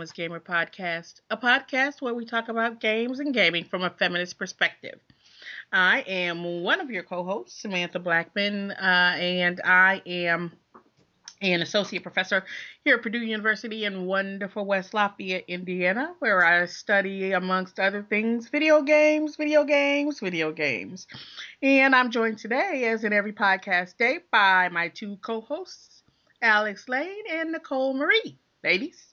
Mama's Gamer podcast, a podcast where we talk about games and gaming from a feminist perspective. I am one of your co hosts, Samantha Blackmon, uh, and I am an associate professor here at Purdue University in wonderful West Lafayette, Indiana, where I study, amongst other things, video games, video games, video games. And I'm joined today, as in every podcast day, by my two co hosts. Alex Lane and Nicole Marie. Ladies.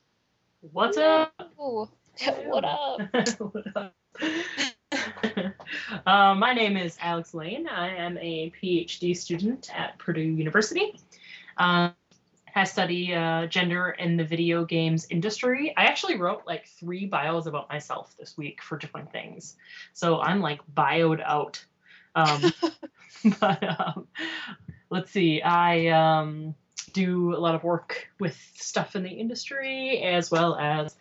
What's up? what up? what up? uh, my name is Alex Lane. I am a PhD student at Purdue University. Uh, I study uh, gender in the video games industry. I actually wrote like three bios about myself this week for different things. So I'm like bioed out. Um, but um, let's see. I um, do a lot of work with stuff in the industry as well as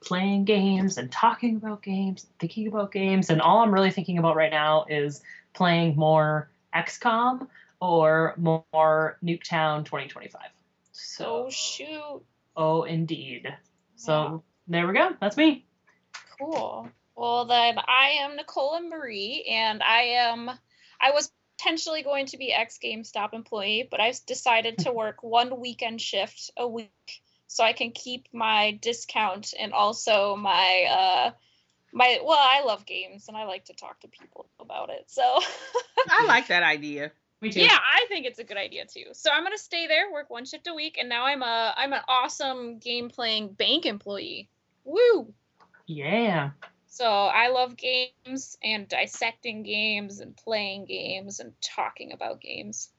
playing games and talking about games, thinking about games, and all I'm really thinking about right now is playing more XCOM or more Nuketown 2025. So oh shoot. Oh indeed. So there we go. That's me. Cool. Well then I am Nicole and Marie and I am I was potentially going to be ex GameStop employee, but I've decided to work one weekend shift a week so I can keep my discount and also my uh my well, I love games and I like to talk to people about it. So I like that idea. Me too. Yeah, I think it's a good idea too. So I'm gonna stay there, work one shift a week, and now I'm a I'm an awesome game playing bank employee. Woo! Yeah. So I love games and dissecting games and playing games and talking about games.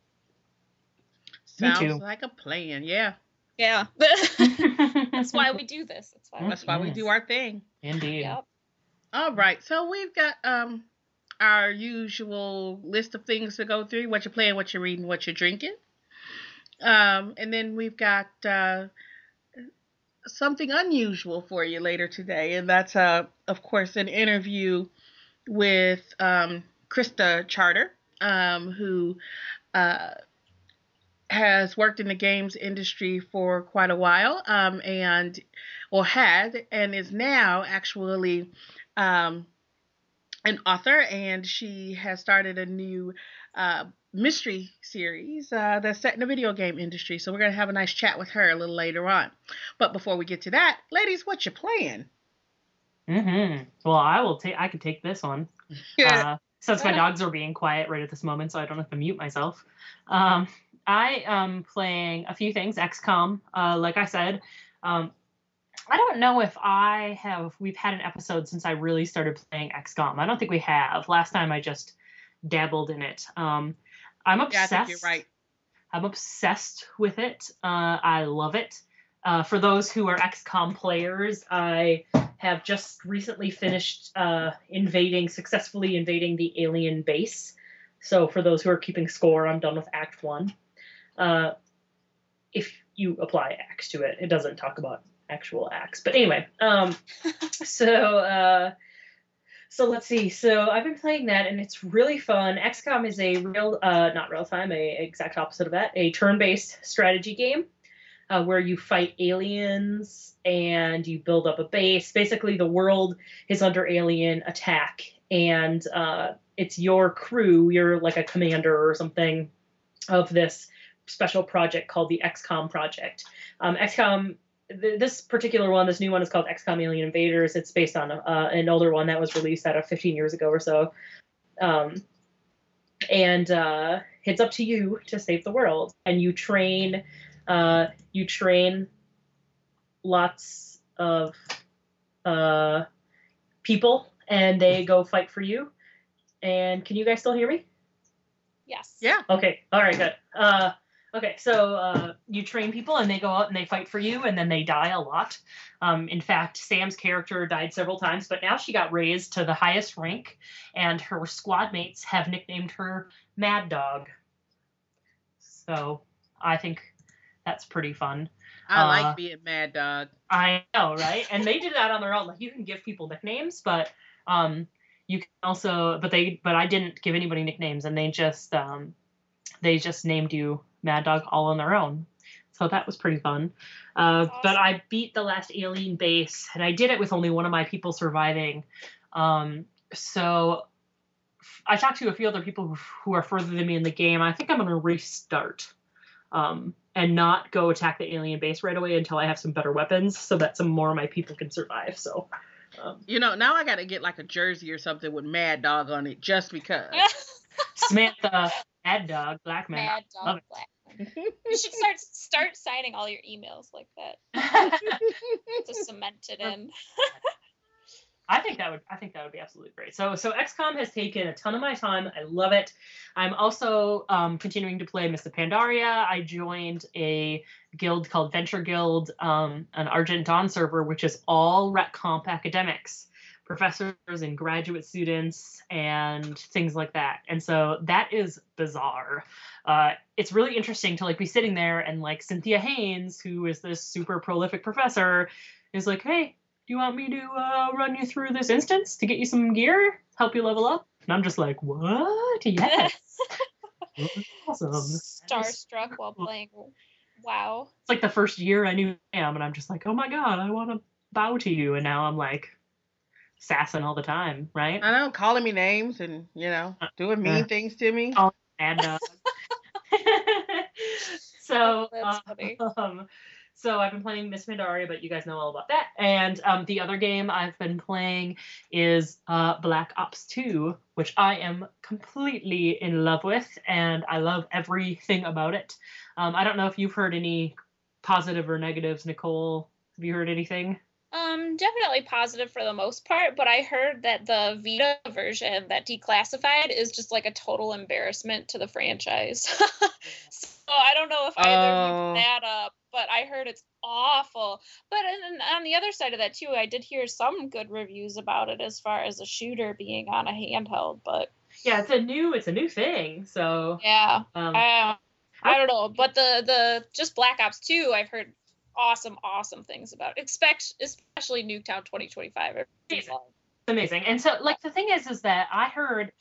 Sounds too. like a plan, yeah. Yeah. That's why we do this. That's why. That's why we do our thing. Indeed. Yep. All right, so we've got um our usual list of things to go through: what you're playing, what you're reading, what you're drinking. Um, and then we've got uh, something unusual for you later today, and that's uh, of course, an interview with um, Christa Charter, um, who uh, has worked in the games industry for quite a while, um, and or had, and is now actually um, an author, and she has started a new uh, mystery series uh, that's set in the video game industry. So we're gonna have a nice chat with her a little later on. But before we get to that, ladies, what you playing? Mm-hmm. Well, I will take. I can take this one. Uh, since my dogs are being quiet right at this moment, so I don't have to mute myself. Um, I am playing a few things. XCOM, uh, like I said. Um, I don't know if I have. We've had an episode since I really started playing XCOM. I don't think we have. Last time I just dabbled in it. Um, I'm yeah, I obsessed. think you're right. I'm obsessed with it. Uh, I love it. Uh, for those who are XCOM players, I have just recently finished uh, invading, successfully invading the alien base. So for those who are keeping score, I'm done with Act One. Uh, if you apply axe to it, it doesn't talk about actual axe. But anyway, um, so uh, so let's see. So I've been playing that, and it's really fun. XCOM is a real, uh, not real time, a exact opposite of that, a turn-based strategy game uh, where you fight aliens and you build up a base. Basically, the world is under alien attack, and uh, it's your crew. You're like a commander or something of this special project called the XCOM project. Um, XCOM th- this particular one, this new one is called XCOM Alien Invaders. It's based on uh, an older one that was released out of 15 years ago or so. Um, and uh, it's up to you to save the world. And you train, uh, you train lots of uh, people, and they go fight for you. And can you guys still hear me? Yes. Yeah. Okay. All right. Good. Uh, okay. So uh, you train people, and they go out and they fight for you, and then they die a lot. Um, in fact, Sam's character died several times, but now she got raised to the highest rank, and her squad mates have nicknamed her Mad Dog. So I think that's pretty fun. I Uh, like being Mad Dog. I know, right? And they did that on their own. Like you can give people nicknames, but um, you can also, but they, but I didn't give anybody nicknames, and they just, um, they just named you Mad Dog all on their own. So so that was pretty fun. Uh, Awesome. But I beat the last alien base, and I did it with only one of my people surviving. Um, so f- I talked to a few other people who, who are further than me in the game. I think I'm going to restart um, and not go attack the alien base right away until I have some better weapons, so that some more of my people can survive. So. Um, You know, now I got to get like a jersey or something with Mad Dog on it just because. Samantha, Mad Dog, Blackmon. Mad dog it. black. You should start start signing all your emails like that to cement it in. I think that would I think that would be absolutely great. So so XCOM has taken a ton of my time. I love it. I'm also um, continuing to play of Pandaria. I joined a guild called Venture Guild, um, an Argent Dawn server, which is all RhetComp academics, professors and graduate students and things like that. And so that is bizarre. Uh, it's really interesting to like be sitting there and like Cynthia Haynes, who is this super prolific professor, is like, hey, do you want me to uh, run you through this instance to get you some gear, help you level up? And I'm just like, what? Yes. awesome. Starstruck while playing WoW. It's like the first year I knew him, and I'm just like, oh my god, I want to bow to you. And now I'm like, sassing all the time, right? I know, calling me names and, you know, doing mean Uh, things to me. Oh. And uh, so That's uh, funny. um, so I've been playing Miss Pandaria, but you guys know all about that. And um, the other game I've been playing is uh, Black Ops 2, which I am completely in love with, and I love everything about it. Um, I don't know if you've heard any positive or negatives, Nicole. Have you heard anything? Um, definitely positive for the most part, but I heard that the Vita version that declassified is just like a total embarrassment to the franchise. so I don't know if either Oh. looked that up, but I heard it's awful. But and on the other side of that too, I did hear some good reviews about it as far as a shooter being on a handheld. But Yeah, it's a new it's a new thing. So yeah, um, I, I don't know. But the the just Black Ops 2, I've heard awesome, awesome things about. Expect especially Nuketown 2025. Amazing. amazing. And so like the thing is is that I heard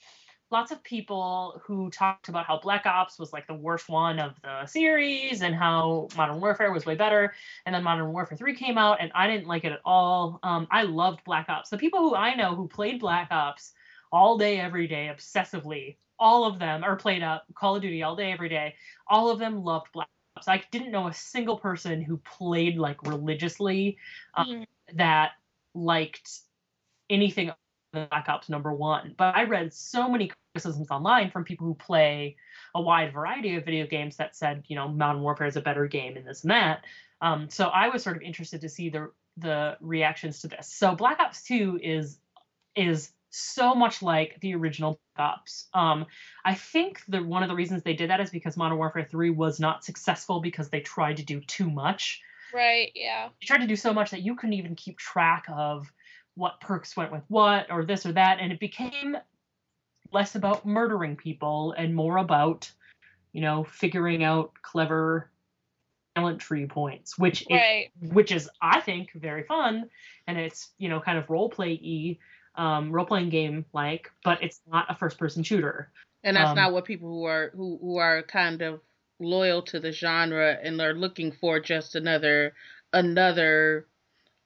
lots of people who talked about how Black Ops was like the worst one of the series and how Modern Warfare was way better. And then Modern Warfare 3 came out and I didn't like it at all. Um, I loved Black Ops. The people who I know who played Black Ops all day, every day, obsessively, all of them, or played up Call of Duty all day, every day, all of them loved Black Ops. I didn't know a single person who played like religiously um, Mhm. that liked anything other than Black Ops number one. But I read so many criticisms online from people who play a wide variety of video games that said, you know, Modern Warfare is a better game and this and that. Um, so I was sort of interested to see the the reactions to this. So Black Ops 2 is is so much like the original Ops. Um, I think the one of the reasons they did that is because Modern Warfare 3 was not successful because they tried to do too much Right, yeah. you tried to do so much that you couldn't even keep track of what perks went with what or this or that and it became less about murdering people and more about you know figuring out clever talent tree points which is, Right. which is i think very fun and it's you know kind of role play y um, role playing game like but it's not a first person shooter And that's Um, not what people who are who, who are kind of loyal to the genre and are looking for just another another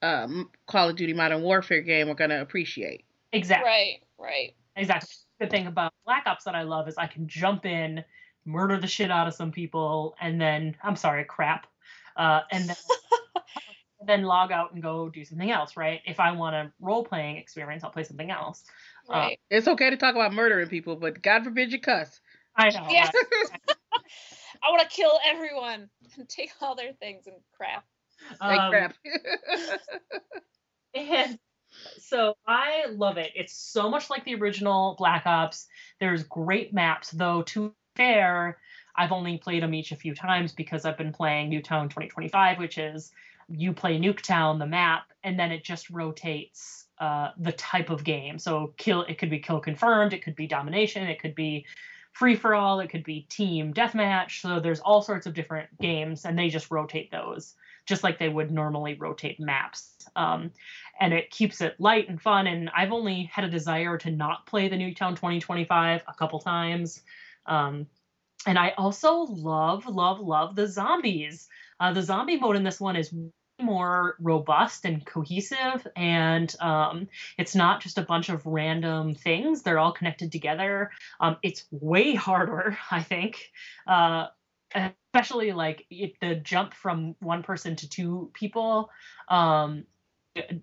um, Call of Duty Modern Warfare game are gonna appreciate. exactly Right, right. Exactly. The thing about Black Ops that I love is I can jump in, murder the shit out of some people, and then I'm sorry, crap, uh, and then and then log out and go do something else. Right? If I want a role playing experience, I'll play something else. Right. It's okay to talk about murdering people, but God forbid you cuss. I know. Yeah. I- I want to kill everyone and take all their things and crap. Like um, crap. And so I love it. It's so much like the original Black Ops. There's great maps, though to be fair, I've only played them each a few times because I've been playing Nuketown 2025, which is you play Nuketown, the map, and then it just rotates uh, the type of game. So kill it could be kill confirmed, it could be domination, it could be free for all, it could be team deathmatch. So there's all sorts of different games, and they just rotate those just like they would normally rotate maps. Um, and it keeps it light and fun. And I've only had a desire to not play the Nuketown 2025 a couple times. Um, and I also love, love, love the zombies. Uh, the zombie mode in this one is more robust and cohesive and um, it's not just a bunch of random things. They're all connected together. Um, it's way harder i think. Uh, especially like it, the jump from one person to two people um,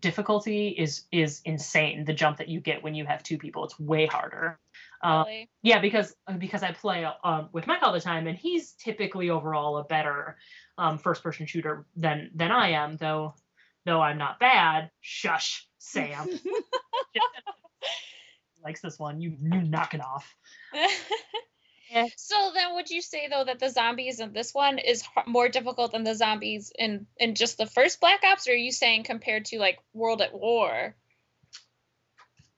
difficulty is is insane the jump that you get when you have two people. It's way harder. Uh, Really? yeah because because i play um, with mike all the time and he's typically overall a better um, first person shooter than than i am though though i'm not bad shush sam likes this one you you knock it off Yeah. So then, would you say though that the zombies in this one is more difficult than the zombies in in just the first Black Ops, or are you saying compared to like World at War,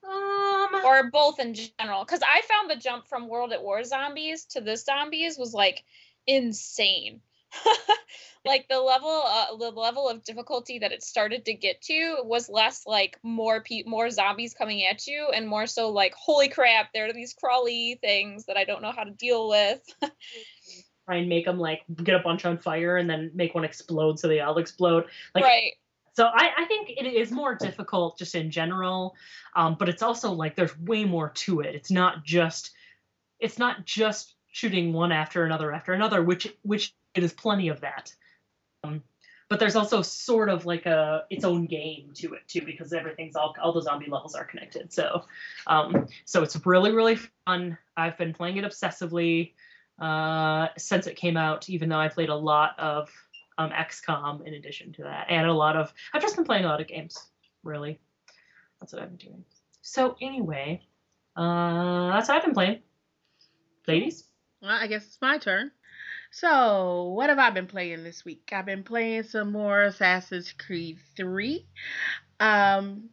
um or both in general? Because I found the jump from World at War zombies to this zombies was like insane. like the level uh, the level of difficulty that it started to get to was less like more pe- more zombies coming at you and more so like holy crap there are these crawly things that I don't know how to deal with. try and make them like get a bunch on fire and then make one explode so they all explode like right. so I, I think it is more difficult just in general um, but it's also like there's way more to it it's not just it's not just shooting one after another after another which which it is plenty of that um, but there's also sort of like a its own game to it too because everything's all all the zombie levels are connected so um, so it's really really fun i've been playing it obsessively uh, since it came out even though i played a lot of um, XCOM in addition to that, and a lot of I've just been playing a lot of games. Really, that's what I've been doing. So anyway, uh, that's what I've been playing. Ladies, Well, I guess it's my turn. So, what have I been playing this week? I've been playing some more Assassin's Creed 3. Um,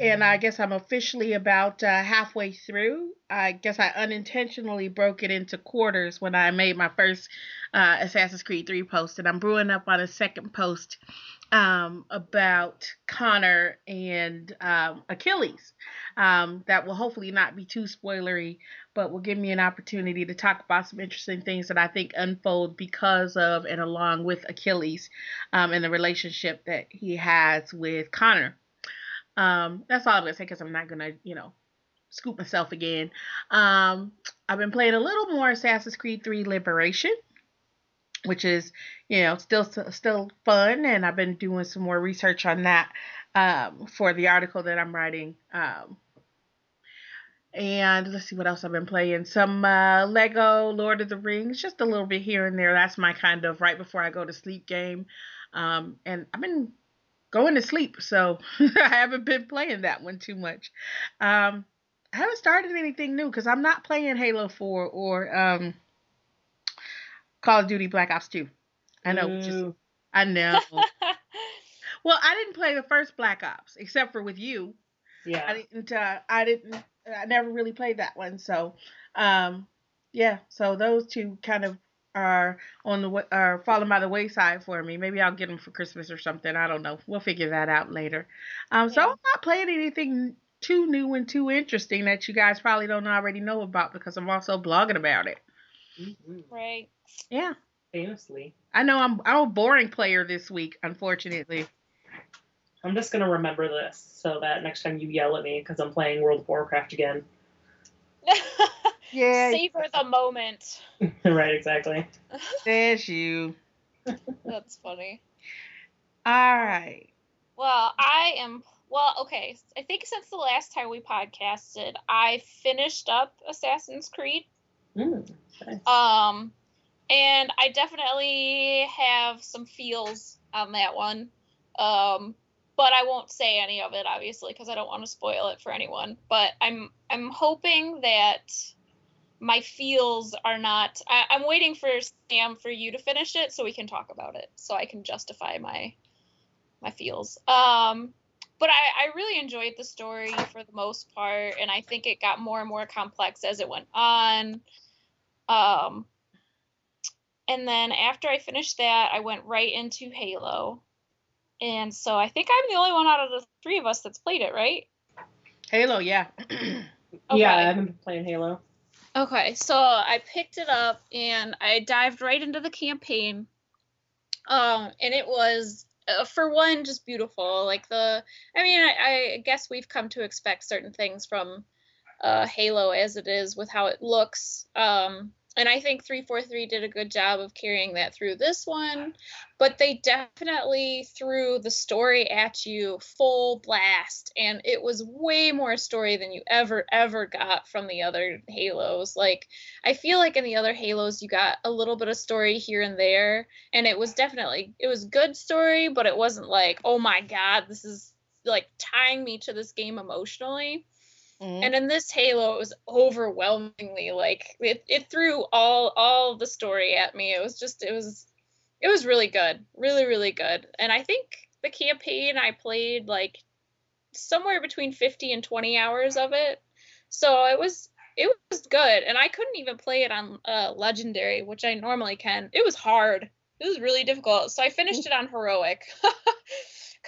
and I guess I'm officially about uh, halfway through. I guess I unintentionally broke it into quarters when I made my first uh, Assassin's Creed 3 post, and I'm brewing up on a second post um, about Connor and um, Achilles. Um, that will hopefully not be too spoilery, but will give me an opportunity to talk about some interesting things that I think unfold because of and along with Achilles um, and the relationship that he has with Connor. Um, that's all I'm gonna say because I'm not gonna, you know, scoop myself again. Um, I've been playing a little more Assassin's Creed 3 Liberation, which is, you know, still still fun, and I've been doing some more research on that um, for the article that I'm writing. Um, and let's see what else I've been playing. Some uh, Lego Lord of the Rings, just a little bit here and there. That's my kind of right before I go to sleep game. Um, and I've been going to sleep, so I haven't been playing that one too much. Um, I haven't started anything new because I'm not playing Halo 4 or um, Call of Duty Black Ops 2. I know, just, I know. well, I didn't play the first Black Ops except for with you. Yeah. I didn't. Uh, I didn't. I never really played that one. So, um, yeah. So those two kind of are on the are falling by the wayside for me. Maybe I'll get them for Christmas or something. I don't know. We'll figure that out later. Um, so Yeah. I'm not playing anything too new and too interesting that you guys probably don't already know about because I'm also blogging about it. Mhm. Right. Yeah. famously. I know I'm I'm a boring player this week, unfortunately. I'm just gonna remember this so that next time you yell at me because I'm playing World of Warcraft again. Yeah, Savor the moment. right, exactly. there's you. That's funny. All right. Well, I am. Well, okay. I think since the last time we podcasted, I finished up Assassin's Creed. Mm, nice. Um, and I definitely have some feels on that one. Um, but I won't say any of it, obviously, because I don't want to spoil it for anyone. But I'm I'm hoping that my feels are not. I, I'm waiting for Sam for you to finish it so we can talk about it, so I can justify my my feels. Um, but I, I really enjoyed the story for the most part, and I think it got more and more complex as it went on. Um, and then after I finished that, I went right into Halo. And so I think I'm the only one out of the three of us that's played it, right? Halo, yeah. Yeah, I Okay. haven't been playing Halo. Okay, so I picked it up and I dived right into the campaign. Um, and it was uh, for one just beautiful. Like the, I mean, I, I guess we've come to expect certain things from uh, Halo as it is with how it looks. Um, and I think 343 did a good job of carrying that through this one, but they definitely threw the story at you full blast, and it was way more story than you ever, ever got from the other Halos. Like, I feel like in the other Halos, you got a little bit of story here and there, and it was definitely, it was good story, but it wasn't like, oh my god, this is like tying me to this game emotionally. Mm-hmm. And in this Halo, it was overwhelmingly like it, it threw all all the story at me. It was just it was it was really good, really really good. And I think the campaign I played like somewhere between 50 and 20 hours of it. So it was it was good, and I couldn't even play it on uh, legendary, which I normally can. It was hard. It was really difficult. So I finished it on heroic.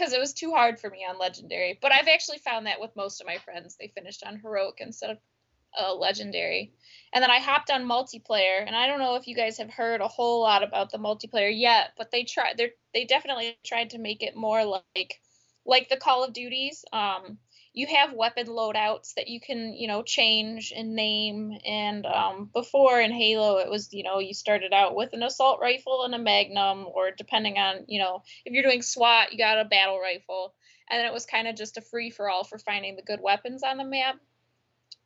because it was too hard for me on legendary. But I've actually found that with most of my friends, they finished on heroic instead of uh, legendary. And then I hopped on multiplayer, and I don't know if you guys have heard a whole lot about the multiplayer yet, but they tried. They they definitely tried to make it more like like the Call of Duties. Um, you have weapon loadouts that you can you know change and name. And um, before in halo it was you know you started out with an assault rifle and a magnum or depending on you know if you're doing swat you got a battle rifle. And then it was kind of just a free for all for finding the good weapons on the map.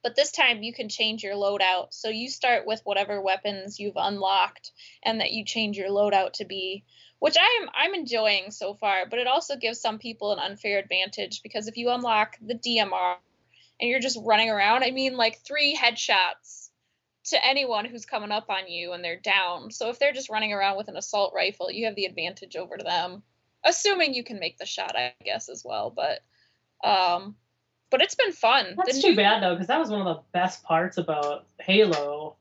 But this time you can change your loadout. So you start with whatever weapons you've unlocked and that you change your loadout to be which I'm I'm enjoying so far. But it also gives some people an unfair advantage because if you unlock the DMR and you're just running around, I mean, like three headshots to anyone who's coming up on you and they're down. So if they're just running around with an assault rifle, you have the advantage over them, assuming you can make the shot, I guess as well. But um, but it's been fun. That's too bad though, because that was one of the best parts about Halo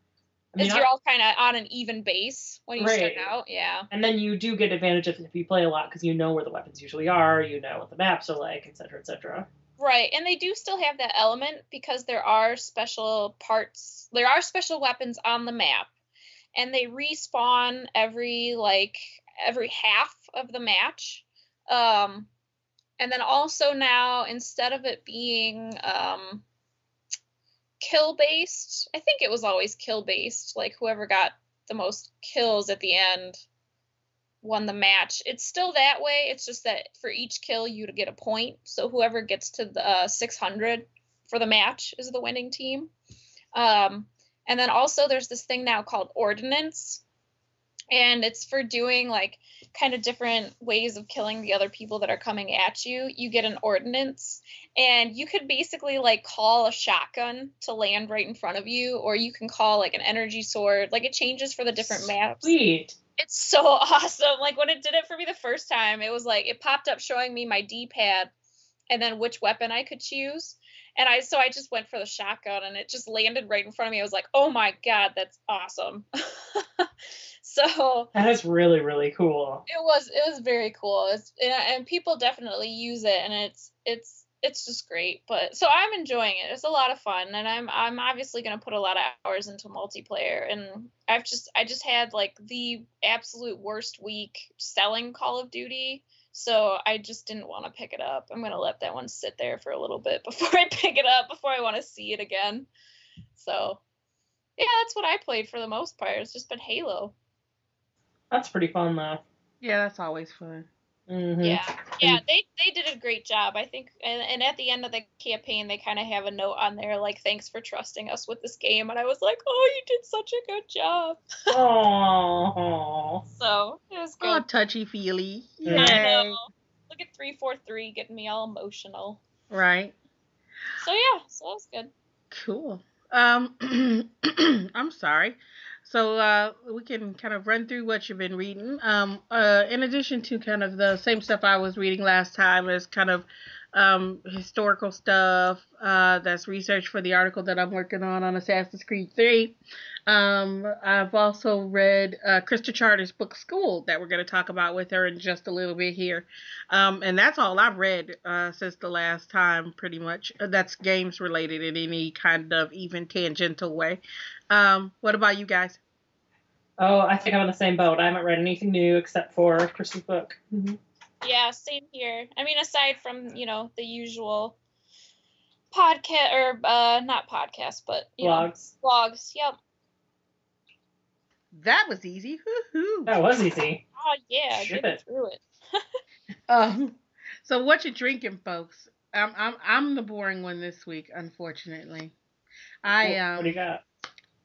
I mean, is you're all kind of on an even base when you right. start out. Yeah. And then you do get advantage if, if you play a lot because you know where the weapons usually are, you know what the maps are like, et cetera, et cetera. Right, and they do still have that element because there are special parts, there are special weapons on the map, and they respawn every like every half of the match. Um, and then also now instead of it being um, kill based. I think it was always kill based. Like whoever got the most kills at the end won the match. It's still that way. It's just that for each kill you get a point. So whoever gets to the uh, 600 for the match is the winning team. Um, and then also there's this thing now called ordnance, and it's for doing like kind of different ways of killing the other people that are coming at you. You get an ordnance and you could basically like call a shotgun to land right in front of you, or you can call like an energy sword. Like it changes for the different maps. Sweet. It's so awesome. Like when it did it for me the first time, it was like it popped up showing me my D-pad and then which weapon I could choose. And I so I just went for the shotgun and it just landed right in front of me. I was like, "Oh my god, that's awesome." so That is really really cool. It was it was very cool. It's and, and people definitely use it and it's it's it's just great. But so I'm enjoying it. It's a lot of fun, and I'm I'm obviously gonna put a lot of hours into multiplayer. And I've just I just had like the absolute worst week selling Call of Duty. So I just didn't want to pick it up. I'm gonna let that one sit there for a little bit before I pick it up, before I want to see it again. So yeah, that's what I played for the most part. It's just been Halo. That's pretty fun though. Yeah, that's always fun. Mm-hmm. Yeah, yeah, they they did a great job, I think. And, and at the end of the campaign, they kind of have a note on there like, "Thanks for trusting us with this game." And I was like, "Oh, you did such a good job." Aww. so it was good. Oh, touchy feely. Yeah. I know. Look at three four three getting me all emotional. Right. So yeah, so that was good. Cool. Um, I'm sorry. So uh, we can kind of run through what you've been reading. Um, uh, in addition to kind of the same stuff I was reading last time, is kind of um, historical stuff. Uh, that's research for the article that I'm working on on Assassin's Creed 3. Um, I've also read uh, Christa Charter's book Schooled that we're going to talk about with her in just a little bit here. Um, and that's all I've read uh, since the last time, pretty much. Uh, that's games related in any kind of even tangential way. Um, what about you guys? Oh, I think I'm on the same boat. I haven't read anything new except for Christa's book. Mm-hmm. Yeah, same here. I mean, aside from you know the usual podcast or uh, not podcast, but you Blogs. know, blogs. Yep. That was easy. Woo-hoo. That was easy. Oh yeah, Ship get it. through it. Um, so what you drinking, folks? I'm I'm I'm the boring one this week, unfortunately. I What- um What do you got?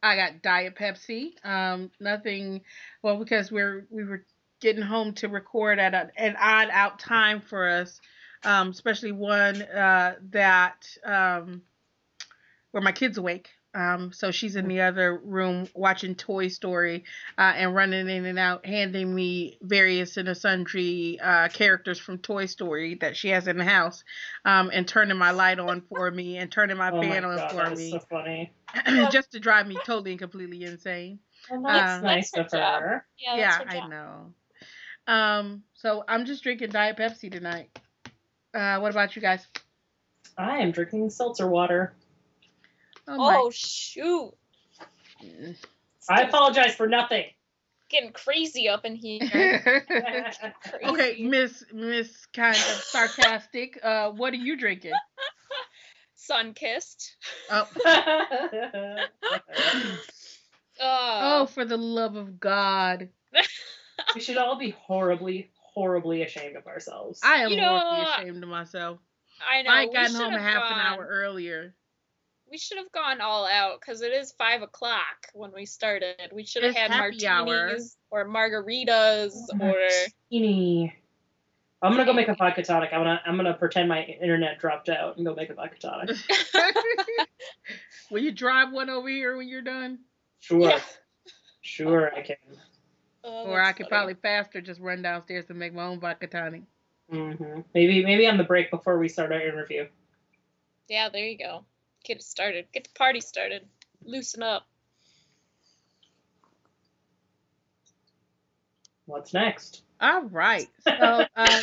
I got Diet Pepsi. Um, nothing. Well, because we're we were getting home to record at a, an odd out time for us, um, especially one uh, that um, where my kid's awake. Um, so she's in the other room watching Toy Story uh, and running in and out, handing me various and sundry uh, characters from Toy Story that she has in the house, um, and turning my light on for me and turning my oh my fan on god, for that is me so funny. just to drive me totally and completely insane. Well, that's Uh, nice That's of her job. her. Yeah, yeah, her I job. know. Um, so I'm just drinking Diet Pepsi tonight. Uh, what about you guys? I am drinking seltzer water. Oh shoot. I apologize for nothing. getting crazy up in here. okay, Miss Miss kind of sarcastic. Uh, what are you drinking? Sunkist. Oh, Uh, oh, for the love of God! we should all be horribly, horribly ashamed of ourselves. I am You know, horribly ashamed of myself. I know. I ain't we gotten home a should've half an hour earlier. We should have gone all out because it is five o'clock when we started. We should have had happy hour. martinis or margaritas or Martini. I'm gonna go make a vodka tonic. I'm gonna I'm gonna pretend my internet dropped out and go make a vodka tonic. Will you drive one over here when you're done? Sure, Yeah. sure I can. Oh, or I could funny. probably faster just run downstairs and make my own vodka tonic. Mm-hmm. Maybe maybe on the break before we start our interview. Yeah, there you go. Get it started. Get the party started. Loosen up. What's next? All right. So, uh,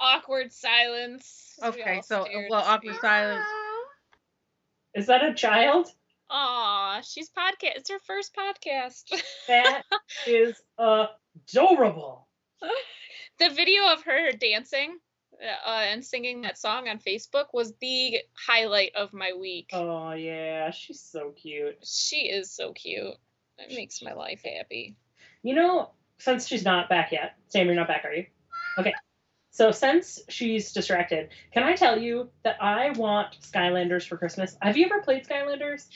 Awkward silence. Okay. all So, well, awkward space. silence. Is that a child? Aw, she's podcast. It's her first podcast. That is adorable. the video of her dancing uh, and singing that song on Facebook was the highlight of my week. Oh yeah, she's so cute. She is so cute. It makes my life happy. You know, since she's not back yet, Sam, you're not back, are you? Okay. So since she's distracted, can I tell you that I want Skylanders for Christmas? Have you ever played Skylanders?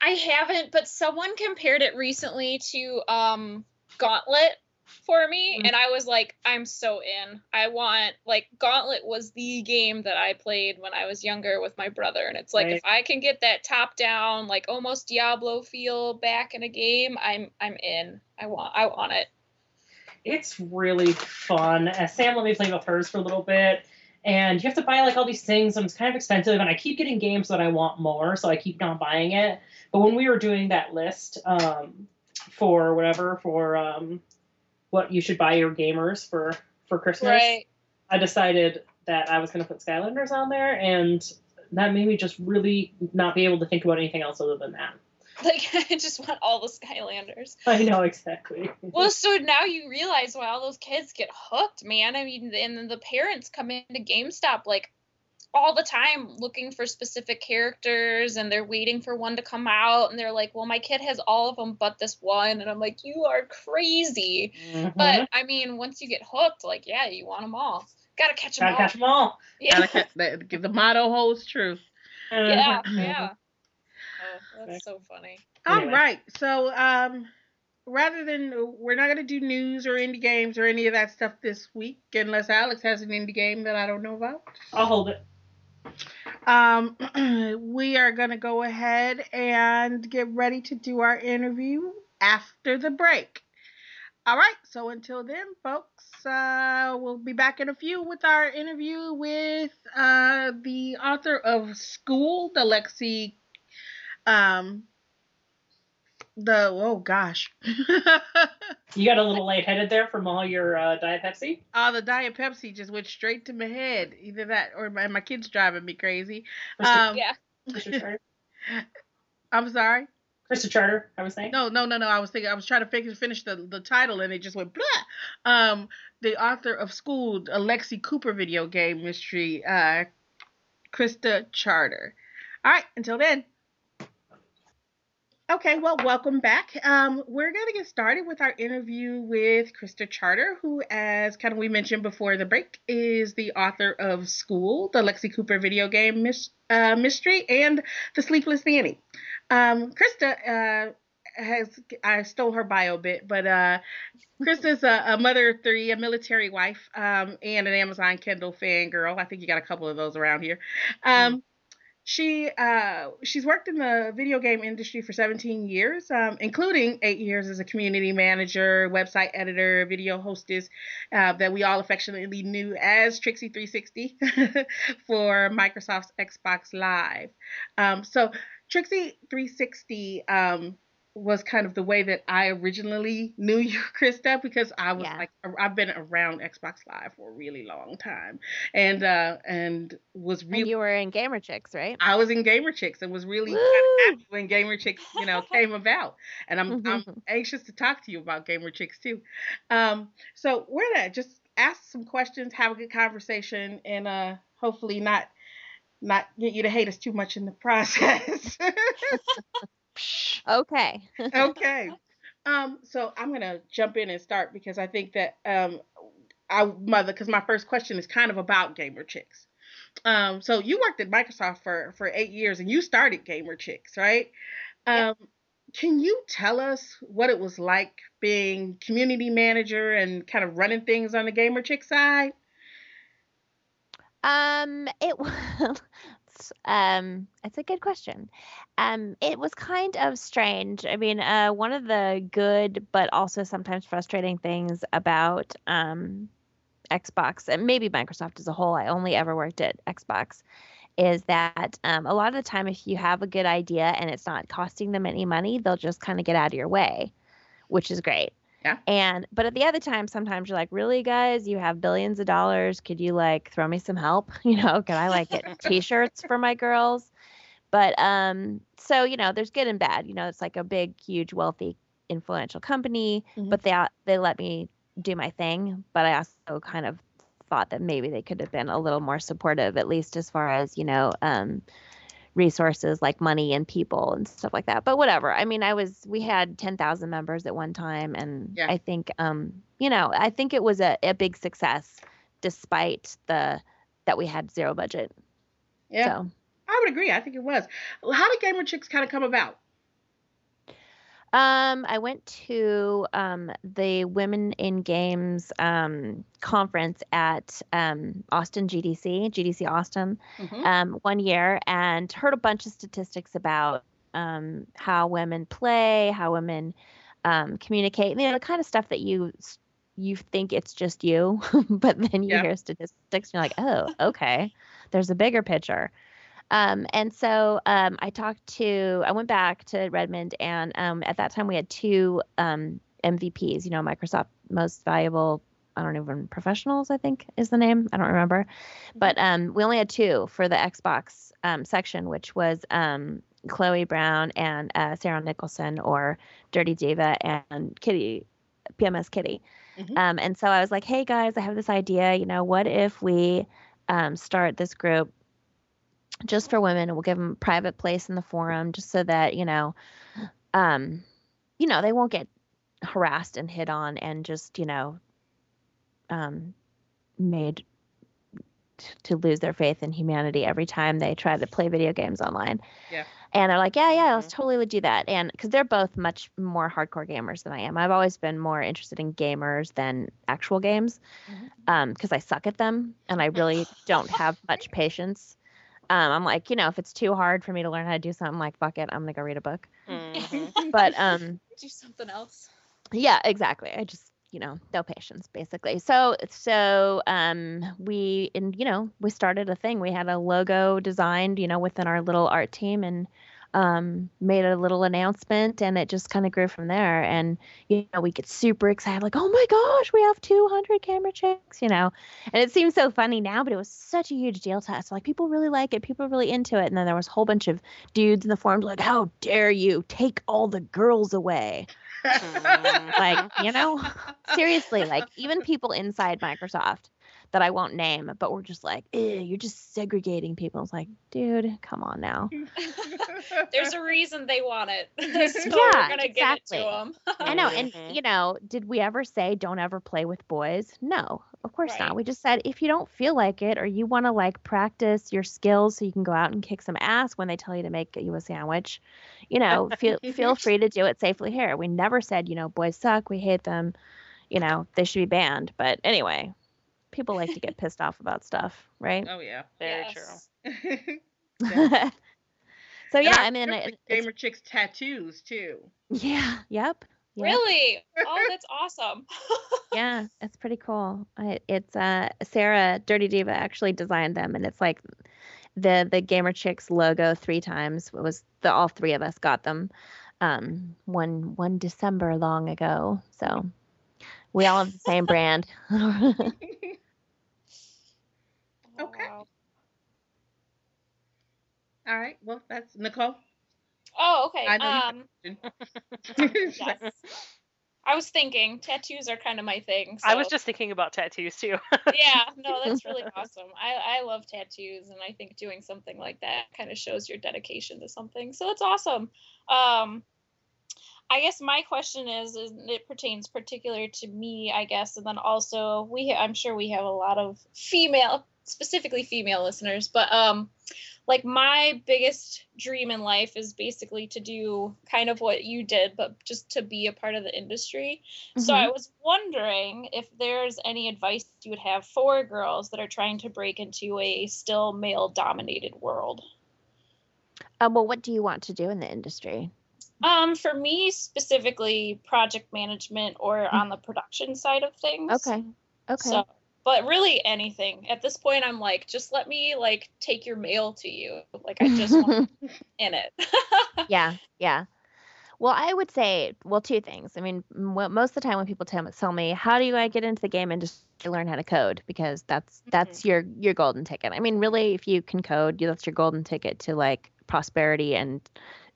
I haven't, but someone compared it recently to um Gauntlet for me, Mm. and I was like, I'm so in. I want like Gauntlet was the game that I played when I was younger with my brother, and it's like Right. if I can get that top down, like almost Diablo feel back in a game, I'm I'm in. I want I want it. It's really fun. Uh, Sam let me play with hers for a little bit. And you have to buy like all these things, and it's kind of expensive. And I keep getting games that I want more, so I keep not buying it. But when we were doing that list um, for whatever, for um, what you should buy your gamers for for Christmas, Right. I decided that I was going to put Skylanders on there, and that made me just really not be able to think about anything else other than that. Like I just want all the Skylanders. I know exactly. Well, so now you realize why all those kids get hooked, man. I mean, and then the parents come into GameStop like all the time looking for specific characters and they're waiting for one to come out and they're like, well, my kid has all of them but this one. And I'm like, you are crazy. Mhm. But I mean, once you get hooked, like, yeah, you want them all. Gotta catch them gotta all. catch them all. Yeah. Gotta ca- the, the motto holds true. yeah. Mhm. Yeah. Oh, that's so funny. All Anyway. right. So, um, rather than we're not gonna do news or indie games or any of that stuff this week, unless Alex has an indie game that I don't know about. I'll hold it. Um, we are gonna go ahead and get ready to do our interview after the break. All right. So until then, folks, uh, we'll be back in a few with our interview with uh, the author of Schooled, the Lexy. Um, the oh gosh, You got a little lightheaded there from all your uh, Diet Pepsi. all the Diet Pepsi just went straight to my head. Either that or my, my kids driving me crazy. Um, Yeah. Mr. Sharp. I'm sorry. Christa Charter, I was saying. No, no, no, no. I was thinking I was trying to finish, finish the, the title and it just went blah. Um, the author of Schooled, Alexi Cooper video game mystery, uh, Christa Charter. All right, until then. Okay, well, welcome back. Um, we're going to get started with our interview with Christa Charter, who, as kind of we mentioned before the break, is the author of Schooled, the Lexy Cooper video game mis- uh, mystery, and The Sleepless Nanny. Um, Christa uh, has, I stole her bio a bit, but uh, Christa's a, a mother of three, a military wife, um, and an Amazon Kindle fangirl. I think you got a couple of those around here. Um, she uh, she's worked in the video game industry for 17 years, um, including eight years as a community manager, website editor, video hostess uh, that we all affectionately knew as Trixie 360 for Microsoft's Xbox Live. Um, so Trixie 360 um, was kind of the way that I originally knew you, Christa, because I was Yeah. like I've been around Xbox Live for a really long time, and uh, and was And really you were in Gamer Chicks, right? I was in Gamer Chicks and was really kind of happy when Gamer Chicks, you know, came about. And I'm I'm anxious to talk to you about Gamer Chicks too. Um, so we're gonna just ask some questions, have a good conversation, and uh, hopefully not not get you to hate us too much in the process. Okay. okay. Um, so I'm gonna jump in and start because I think that um, I mother because my first question is kind of about Gamer Chicks. Um, so you worked at Microsoft for for eight years and you started Gamer Chicks, right? Um, can you tell us what it was like being community manager and kind of running things on the Gamer Chick side? Um, it was um, it's a good question. Um, it was kind of strange. I mean, uh, one of the good but also sometimes frustrating things about um Xbox and maybe Microsoft as a whole, I only ever worked at Xbox, is that um, a lot of the time, if you have a good idea and it's not costing them any money, they'll just kind of get out of your way, which is great. Yeah. And but at the other time, sometimes you're like, really, guys, you have billions of dollars. Could you like throw me some help? You know, can I like get T-shirts for my girls? But um, so you know, there's good and bad. You know, it's like a big, huge, wealthy, influential company, Mhm. but they they let me do my thing. But I also kind of thought that maybe they could have been a little more supportive, at least as far as you know, um, resources like money and people and stuff like that. But whatever. I mean, I was we had ten thousand members at one time, and Yeah. I think um, you know, I think it was a, a big success despite the that we had zero budget. Yeah, So I would agree. I think it was. How did Gamer Chicks kind of come about? Um, I went to um, the Women in Games um, conference at um, Austin GDC, GDC Austin, Mhm. um, one year, and heard a bunch of statistics about um, how women play, how women um, communicate, you know, the kind of stuff that you you think it's just you, but then you Yeah. hear statistics and you're like, oh, okay, there's a bigger picture. Um, and so um, I talked to, I went back to Redmond, and um, at that time we had two um, MVPs, you know, Microsoft Most Valuable, I don't even, professionals, I think is the name. I don't remember. But um, we only had two for the Xbox um, section, which was um, Chloe Brown and uh, Sarah Nicholson, or Dirty Diva and Kitty, PMS Kitty. Mhm. Um, and so I was like, hey guys, I have this idea. You know, what if we um, start this group just for women and we'll give them a private place in the forum just so that, you know, um, you know, they won't get harassed and hit on and just, you know, um, made t- to lose their faith in humanity every time they try to play video games online. Yeah. And they're like, yeah, yeah, let's totally do that. And because they're both much more hardcore gamers than I am. I've always been more interested in gamers than actual games because I suck at them and I really don't have much patience. Um, I'm like, you know, if it's too hard for me to learn how to do something, like, fuck it, I'm gonna go read a book. Mhm. But um, Do something else. yeah, exactly. I just, you know, no patience, basically. So, so um, we, and you know, we started a thing. We had a logo designed, you know, within our little art team, and um, made a little announcement and it just kind of grew from there. And, you know, we get super excited, like, oh my gosh, we have 200 gamer chicks, you know. And it seems so funny now, but it was such a huge deal to us. Like, people really like it, people are really into it. And then there was a whole bunch of dudes in the forums like, how dare you take all the girls away? like, you know, seriously, like, even people inside Microsoft that I won't name, but we're just like, you're just segregating people. It's like, dude, come on now. There's a reason they want it. so Yeah, we're gonna exactly. give it to them. I know. And, Mhm. you know, did we ever say don't ever play with boys? No, of course Right. not. We just said if you don't feel like it or you want to like practice your skills so you can go out and kick some ass when they tell you to make you a sandwich, you know, feel feel free to do it safely here. We never said, you know, boys suck, we hate them, you know, they should be banned. But anyway, people like to get pissed off about stuff, right? oh yeah. Very Yes. true. so yeah, And I mean, it, gamer chicks tattoos too. yeah, yep. yep. Really? Oh, that's awesome. yeah, it's pretty cool. I, it's uh Sarah Dirty Diva actually designed them, and it's like the the Gamer Chicks logo three times. It was the all three of us got them um one one December long ago. So we all have the same brand. Okay. All right. Well, that's Nicole. Oh, okay. I know Um, yes. I was thinking tattoos are kind of my thing. I was just thinking about tattoos too. yeah, no, that's really awesome. I, I love tattoos, and I think doing something like that kind of shows your dedication to something. So it's awesome. Um, I guess my question is, is it pertains particular to me, I guess, and then also we, I'm sure we have a lot of female, specifically female listeners, but um, like my biggest dream in life is basically to do kind of what you did, but just to be a part of the industry. So Mhm. I was wondering if there's any advice you would have for girls that are trying to break into a still male dominated world. Uh, well, what do you want to do in the industry? Um, for me specifically, project management or on the production side of things. Okay. Okay. So, but really anything. At this point, I'm like, just let me like take your mail to you. Like I just want in it. yeah, yeah. Well, I would say, well, two things. I mean, most of the time when people tell me, tell me, how do I get into the game and just learn how to code? Because that's that's your your golden ticket. I mean, really, if you can code, you- that's your golden ticket to like prosperity and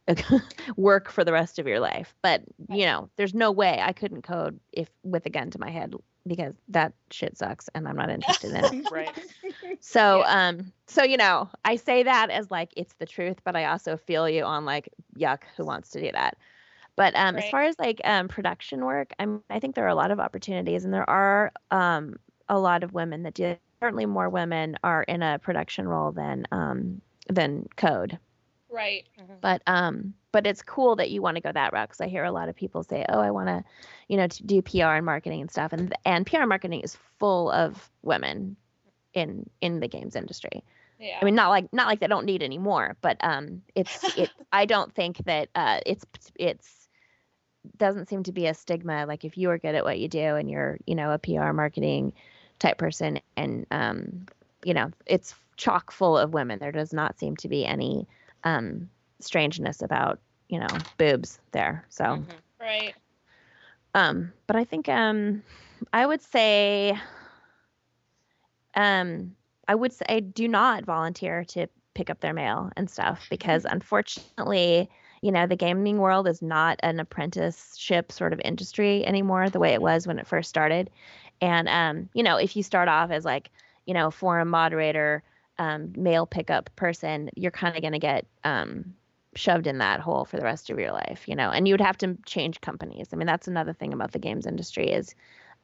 work for the rest of your life. But you know, there's no way I couldn't code if with a gun to my head because that shit sucks and I'm not interested in it. right. So Yeah. um so you know, I say that as like it's the truth, but I also feel you on like yuck, who wants to do that? But um as far as like um production work, I'm I think there are a lot of opportunities and there are um a lot of women that do certainly more women are in a production role than um than code. Right. But um but it's cool that you want to go that route because I hear a lot of people say, "Oh, I want to, you know, to do PR and marketing and stuff." And and PR marketing is full of women in in the games industry. Yeah. I mean, not like not like they don't need any more, but um, it's it. I don't think that uh, it's it's doesn't seem to be a stigma. Like if you are good at what you do and you're you know a PR marketing type person, and um, you know it's chock full of women. There does not seem to be any um strangeness about you know boobs there. So. Mhm. right. Um, but I think um I would say um I would say I do not volunteer to pick up their mail and stuff because unfortunately, you know, the gaming world is not an apprenticeship sort of industry anymore the way it was when it first started. And um, you know, if you start off as like, you know, forum moderator, um, mail pickup person, you're kind of going to get um shoved in that hole for the rest of your life, you know, and you would have to change companies. I mean, that's another thing about the games industry is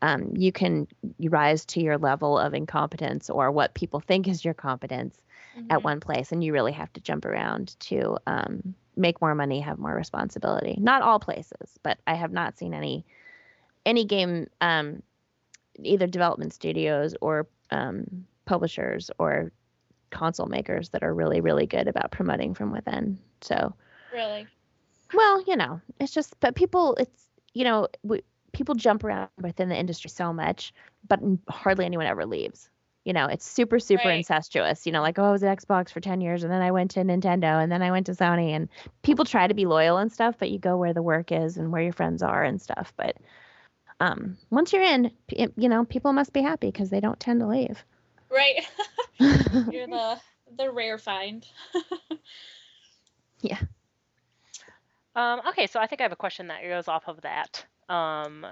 um, you can you rise to your level of incompetence or what people think is your competence at Mhm. one place, and you really have to jump around to um, make more money, have more responsibility. Not all places, but I have not seen any any game um, either development studios or um, publishers or console makers that are really really good about promoting from within. So Really. well, you know, it's just, but people, it's, you know, we, people jump around within the industry so much, but hardly anyone ever leaves. You know, it's super super Right. incestuous. You know, like oh, I was at Xbox for 10 years and then I went to Nintendo and then I went to Sony and people try to be loyal and stuff, but you go where the work is and where your friends are and stuff. But um, once you're in, you know, people must be happy because they don't tend to leave. Right. You're the the rare find. Yeah. Um, okay, so I think I have a question that goes off of that. Um,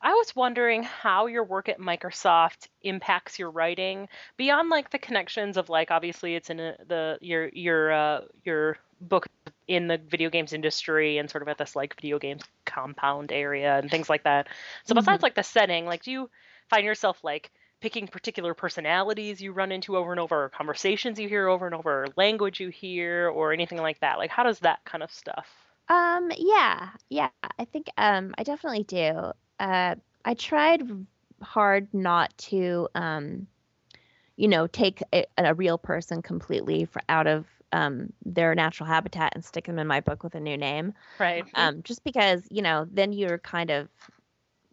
I was wondering how your work at Microsoft impacts your writing beyond like the connections of like obviously it's in a, the your your uh, your book in the video games industry and sort of at this like video games compound area and things like that. So Mhm. besides like the setting, like do you find yourself like picking particular personalities you run into over and over, or conversations you hear over and over, or language you hear, or anything like that? Like how does that kind of stuff? Um, yeah, yeah, I think um I definitely do. Uh, I tried hard not to um, you know, take a, a real person completely for, out of um their natural habitat and stick them in my book with a new name. Right. Um, just because you know, then you're kind of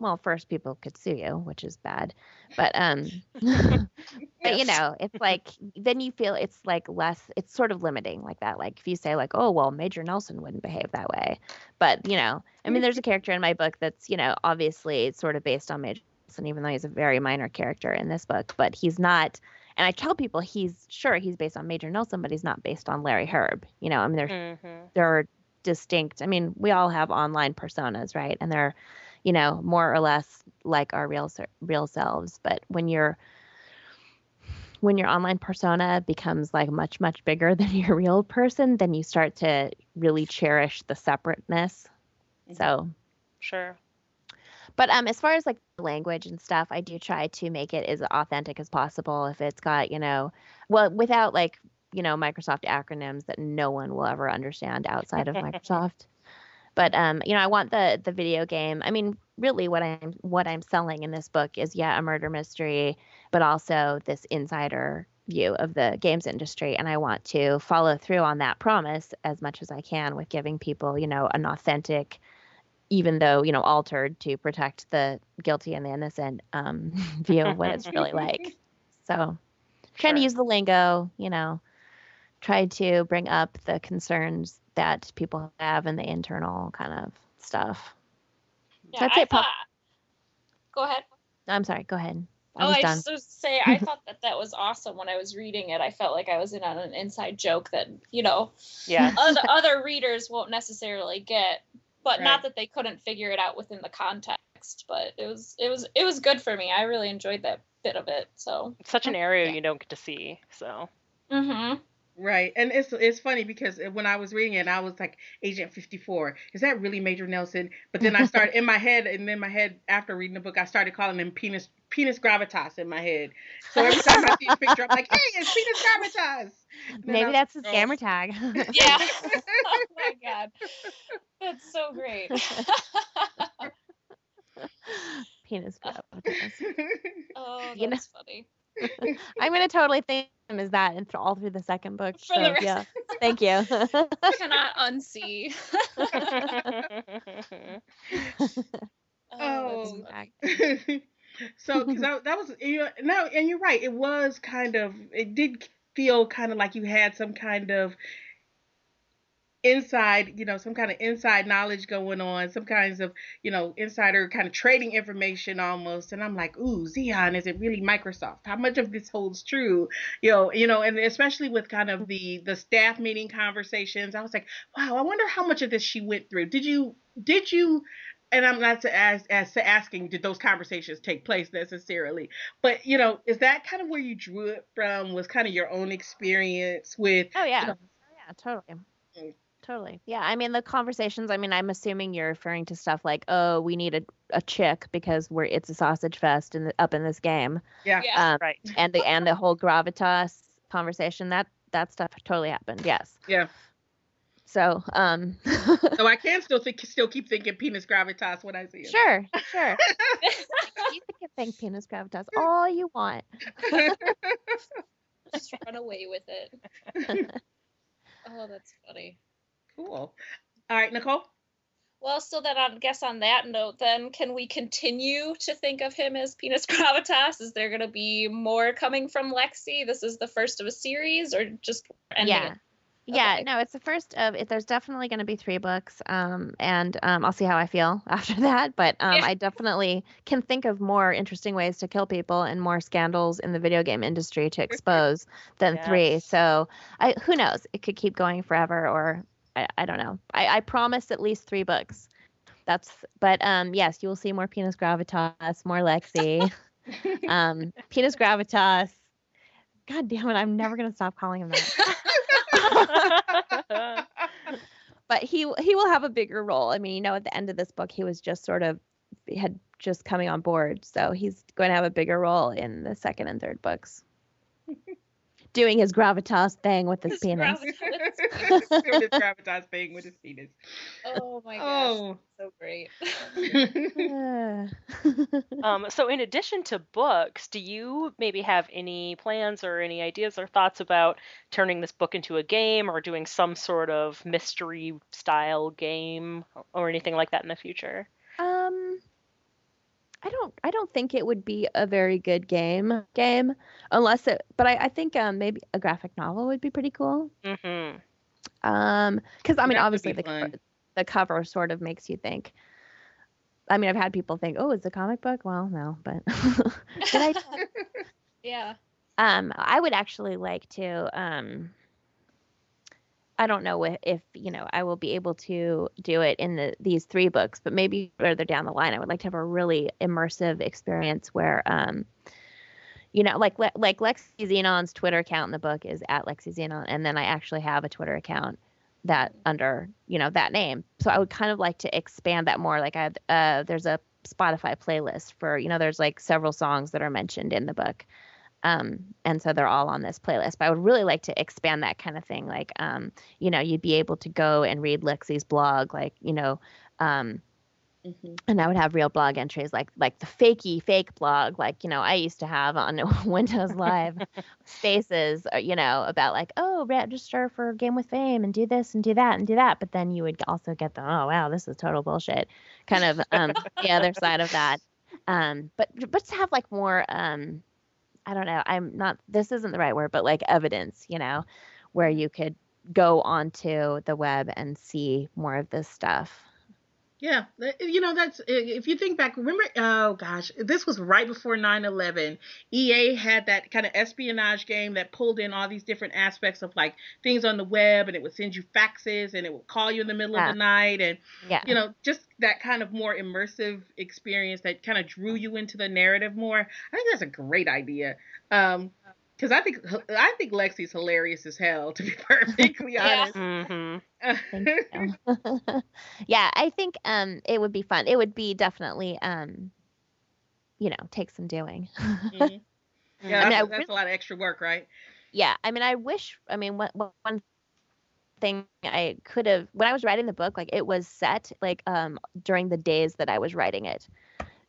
well, first people could sue you, which is bad, but um, but you know, it's like then you feel it's like less. It's sort of limiting like that. Like if you say like, oh well, Major Nelson wouldn't behave that way, but you know, I mean, there's a character in my book that's you know obviously it's sort of based on Major Nelson, even though he's a very minor character in this book, but he's not. And I tell people he's sure he's based on Major Nelson, but he's not based on Larry Hryb. You know, I mean, they're hmm there are distinct i mean we all have online personas right and they're you know more or less like our real real selves but when your when your online persona becomes like much much bigger than your real person then you start to really cherish the separateness so Sure. but um, as far as like language and stuff, I do try to make it as authentic as possible. If it's got, you know, well, without like, you know, Microsoft acronyms that no one will ever understand outside of Microsoft. But um, you know, I want the the video game. I mean, really, what I'm what I'm selling in this book is yeah, a murder mystery, but also this insider view of the games industry and I want to follow through on that promise as much as I can with giving people, you know, an authentic even though you know altered to protect the guilty and the innocent um, view of what it's really like. So, trying to use the lingo, you know, try to bring up the concerns that people have and the internal kind of stuff. Yeah, So I'd I pop- thought. Go ahead. I'm sorry, go ahead. I oh, was I done. just was say I thought that that was awesome when I was reading it. I felt like I was in on an inside joke that you know Yeah. other other readers won't necessarily get, but Right. not that they couldn't figure it out within the context. But it was it was it was good for me. I really enjoyed that bit of it. So. It's such an area Yeah. you don't get to see. So Mm-hmm. Right, and it's it's funny because when I was reading it, I was like Agent Fifty Four. Is that really Major Nelson? But then I started in my head, and then my head after reading the book, I started calling him penis penis gravitas in my head. So every time I see a picture, I'm like, hey, it's penis gravitas. Maybe I- that's his oh. gamer tag. Yeah. oh my god. That's so great. Penis gravitas. oh, You know- that's funny. I'm gonna totally think of him as that and all through the second book. For the rest- yeah, thank you. Cannot unsee. Oh. that's funny. Um, so 'cause that, that was you know, no, and you're right. It was kind of it did feel kind of like you had some kind of inside, you know, some kind of inside knowledge going on, some kinds of, you know, insider kind of trading information almost. And I'm like, ooh, Xenon, is it really Microsoft? How much of this holds true? You know, you know, and especially with kind of the the staff meeting conversations, I was like, wow, I wonder how much of this she went through. Did you did you and I'm not to ask, as to asking did those conversations take place necessarily, but you know, is that kind of where you drew it from? Was kind of your own experience with Oh yeah. know. Oh, yeah, totally. Mm. Totally. Yeah. I mean the conversations, I mean, I'm assuming you're referring to stuff like, oh, we need a, a chick because we're it's a sausage fest in the, up in this game. yeah, Yeah. Um right. and the and the whole gravitas conversation, that that stuff totally happened. Yes. yeah. So, um So I can still think, still keep thinking penis gravitas when I see it. sure, sure. you can think penis gravitas all you want. Just run away with it. Oh, that's funny. Cool. All right, Nicole. Well, so then I guess on that note, then can we continue to think of him as Penis Gravitas? Is there going to be more coming from Lexy? This is the first of a series, or just ending yeah. it? Yeah, no, it's the first of it. There's definitely going to be three books, um, and um, I'll see how I feel after that. But um, Yeah. I definitely can think of more interesting ways to kill people and more scandals in the video game industry to expose than three. So, I who knows? It could keep going forever, or I, I don't know. I, I promise at least three books. That's but um, yes, you will see more penis gravitas, more Lexy, um, penis gravitas. God damn it! I'm never gonna stop calling him that. but he he will have a bigger role. I mean, you know, at the end of this book, he was just sort of had just coming on board, so he's going to have a bigger role in the second and third books, doing his gravitas thing with his His penis. gravitas. Doing his gravitas thing with his penis. Oh my gosh, Oh. so great. Um, so, in addition to books, do you maybe have any plans or any ideas or thoughts about turning this book into a game or doing some sort of mystery style game or anything like that in the future? I don't I don't think it would be a very good game game unless it. But I, I think um maybe a graphic novel would be pretty cool. Mm-hmm. Um, because I mean, obviously the co- fun. the cover sort of makes you think. I mean, I've had people think, "Oh, it's a comic book." Well, no, but idea. yeah. um, I would actually like to. Um, I don't know if, you know I will be able to do it in the these three books, but maybe further down the line, I would like to have a really immersive experience where, um, you know, like like Lexy Xenon's Twitter account in the book is at Lexy Xenon, and then I actually have a Twitter account that under you know that name. So I would kind of like to expand that more. Like I uh, there's a Spotify playlist for you know there's like several songs that are mentioned in the book. Um, and so they're all on this playlist. But I would really like to expand that kind of thing. Like, um, you know, you'd be able to go and read Lexy's blog, like, you know, um, Mhm. and I would have real blog entries like like the fakey fake blog like you know I used to have on Windows Live spaces uh, you know about like oh register for Game with Fame and do this and do that and do that but then you would also get the oh wow this is total bullshit kind of um the other side of that um but but to have like more um I don't know I'm not this isn't the right word but like evidence you know where you could go onto the web and see more of this stuff Yeah, uh, uh, you know that's uh, if you think back. Remember, oh gosh, this was right before 9/11. EA had that kind of espionage game that pulled in all these different aspects of like things on the web, and it would send you faxes, and it would call you in the middle Yeah. of the night, and yeah you know just that kind of more immersive experience that kind of drew you into the narrative more. I think that's a great idea. Um, because I think I think Lexy's hilarious as hell, to be perfectly Yeah. honest. Mm-hmm. Yeah, I think um it would be fun. It would be definitely um you know, take some doing. Mhm. Yeah, I mean, that's, I that's a lot of extra work, right? yeah, I mean I wish I mean one one thing I could have when I was writing the book like it was set like um during the days that I was writing it.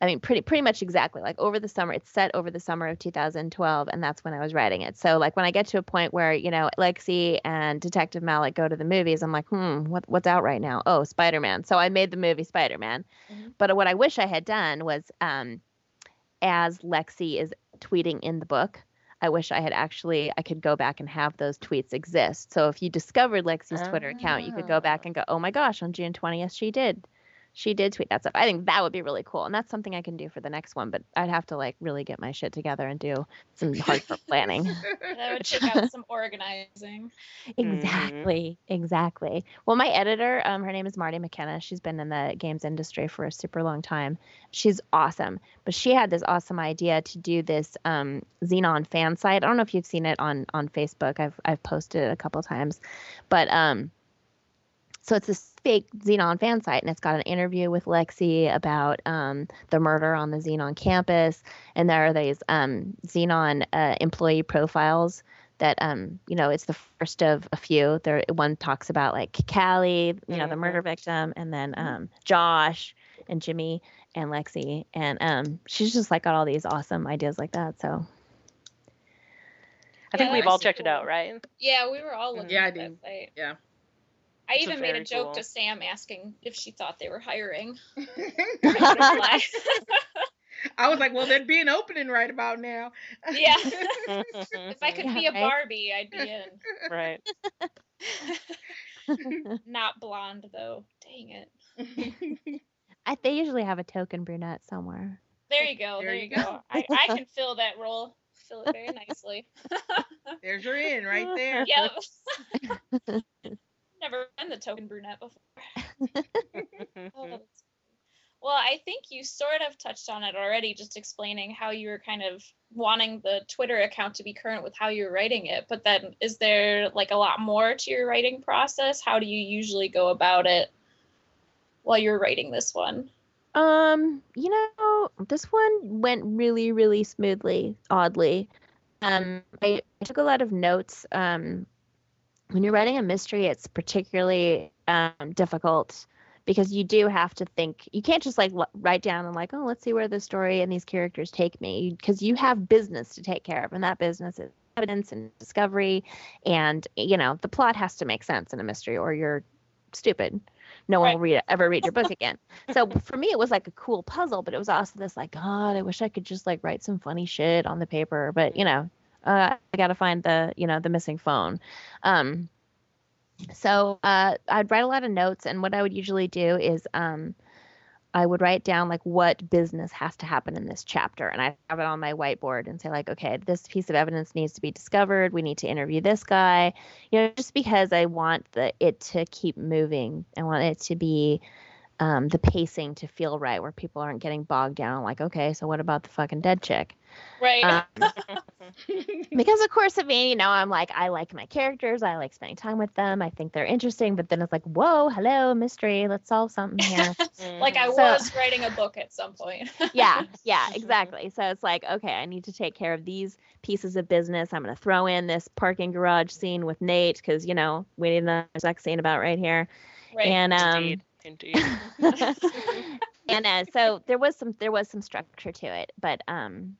I mean pretty pretty much exactly like over the summer it's set over the summer of 2012 and that's when I was writing it. So like when I get to a point where, you know, Lexy and Detective Malik go to the movies, I'm like, "Hmm, what what's out right now? Oh, Spider-Man." So I made the movie Spider-Man. Mhm. But what I wish I had done was um as Lexy is tweeting in the book, I wish I had actually I could go back and have those tweets exist. So if you discovered Lexy's Twitter account, you could go back and go, "Oh my gosh, on June 20th she did." She did tweet that stuff. I think that would be really cool. And that's something I can do for the next one, but I'd have to like really get my shit together and do some hardcore planning. That would take out some organizing. Exactly, exactly. Well, my editor, um, her name is Marty McKenna. She's been in the games industry for a super long time. She's awesome, but she had this awesome idea to do this um, Xenon fan site. I don't know if you've seen it on on Facebook. I've I've posted it a couple times, but um, so it's this fake Xenon fan site, and it's got an interview with Lexy about um, the murder on the Xenon campus, and there are these um, Xenon uh, employee profiles that um you know it's the first of a few there one talks about like callie you know the Mhm. murder victim and then um josh and jimmy and lexy and um she's just like got all these awesome ideas like that so I think Yeah, we've all checked it out, right? Yeah, we were all looking Yeah, I at that did. site. Yeah. I even made a joke cool. to Sam asking if she thought they were hiring. I was like, well, there'd be an opening right about now. Yeah. if I could Yeah, be a right. Barbie, I'd be in. right. Not blonde though. Dang it. I, they usually have a token brunette somewhere. There you go. There There, you you go. I, I can fill that role. Fill it very nicely. There's your in right there. yep. Never been the token brunette before. Oh, Well, I think you sort of touched on it already, just explaining how you were kind of wanting the Twitter account to be current with how you're writing it. But then, is there like a lot more to your writing process? How do you usually go about it while you're writing this one? Um, you know, this one went really, really smoothly, oddly. Um, I, I took a lot of notes. Um, when you're writing a mystery, it's particularly um, difficult because you do have to think. You can't just like l- write down and like, oh, let's see where the story and these characters take me, because you have business to take care of, and that business is evidence and discovery, and you know the plot has to make sense in a mystery, or you're stupid. No one Right. will read ever read your book again. So for me, it was like a cool puzzle, but it was also this like, God, I wish I could just like write some funny shit on the paper, but you know, uh, I got to find the you know the missing phone. Um, so uh, I'd write a lot of notes, and what I would usually do is um, I would write down like what business has to happen in this chapter, and I have it on my whiteboard and say like, okay, this piece of evidence needs to be discovered. We need to interview this guy, you know, just because I want the it to keep moving. I want it to be um, the pacing to feel right, where people aren't getting bogged down. Like, okay, so what about the fucking dead chick? Right. Um, because of course of me, you know, I'm like, I like my characters, I like spending time with them, I think they're interesting, but then it's like, whoa, hello, mystery, let's solve something here. like I So- was writing a book at some point. yeah, yeah, exactly. So it's like, okay, I need to take care of these pieces of business. I'm gonna throw in this parking garage scene with Nate because you know we need another sex scene about right here. right. And um, Indeed. Indeed. and uh, so there was some there was some structure to it, but um,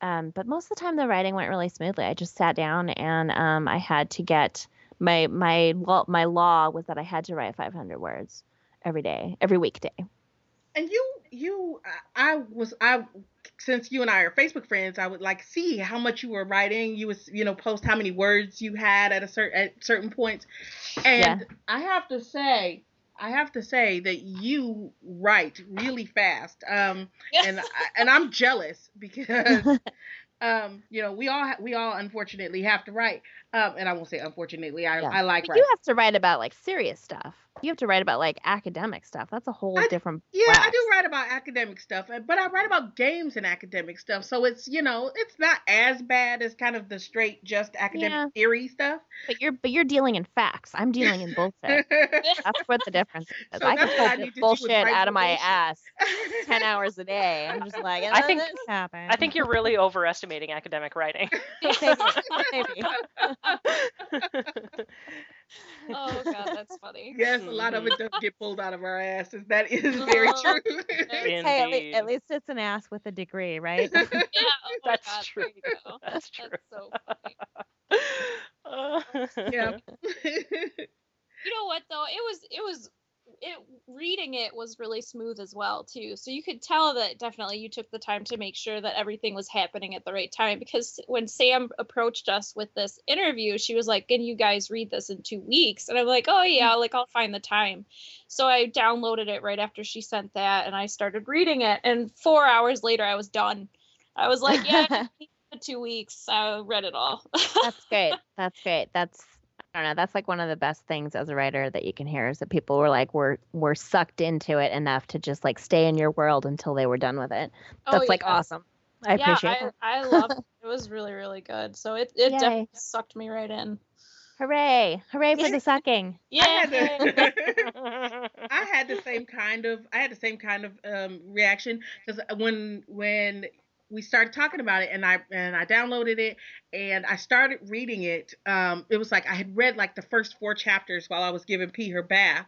um, but most of the time the writing went really smoothly. I just sat down and um, I had to get my my well, my law was that I had to write 500 words every day, every weekday. And you, you, I I was, I, since you and I are Facebook friends, I would like see how much you were writing. You was, you know, post how many words you had at a certain at certain points, and I have to say, I have to say that you write really fast. Um, and I, and I'm jealous because, um, you know, we all ha- we all unfortunately have to write. Um, and I won't say unfortunately. I Yeah. I like But writing. you have to write about like serious stuff. You have to write about like academic stuff. That's a whole I- different. Yeah, I do write about academic stuff, but I write about games and academic stuff. So it's you know it's not as bad as kind of the straight just academic Yeah. theory stuff. But you're but you're dealing in facts. I'm dealing in bullshit. That's what the difference is. So I can that's I pull need to this do is bullshit out of my bullshit. ass ten hours a day. I'm just like, I think- "Uh, this happened. I think you're really overestimating academic writing. maybe, maybe. oh god, that's funny. yes, a lot of it does get pulled out of our asses. That is very Oh, true. Hey, at, le- at least it's an ass with a degree, right? Yeah, oh That's god, true. There you go. That's true. That's so funny. Uh, yeah. You know what though? It was it was it reading it was really smooth as well too. So you could tell that definitely you took the time to make sure that everything was happening at the right time because when Sam approached us with this interview, she was like, "Can you guys read this in 2 weeks?" And I'm like, "Oh mm-hmm. yeah, like I'll find the time." So I downloaded it right after she sent that and I started reading it and 4 hours later I was done. I was like, "Yeah, I need the 2 weeks." I read it all. That's great. That's great. That's I don't know. That's like one of the best things as a writer that you can hear is that people were like were were sucked into it enough to just like stay in your world until they were done with it. That's Oh, like awesome. I appreciate yeah. I, I loved it. It was really, really good. So it, it Yay. definitely sucked me right in. Hooray! Hooray for the sucking. Yeah. I had, the, I had the same kind of I had the same kind of um, reaction because when when we started talking about it and I and I downloaded it and I started reading it. Um, it was like I had read like the first four chapters while I was giving P her bath,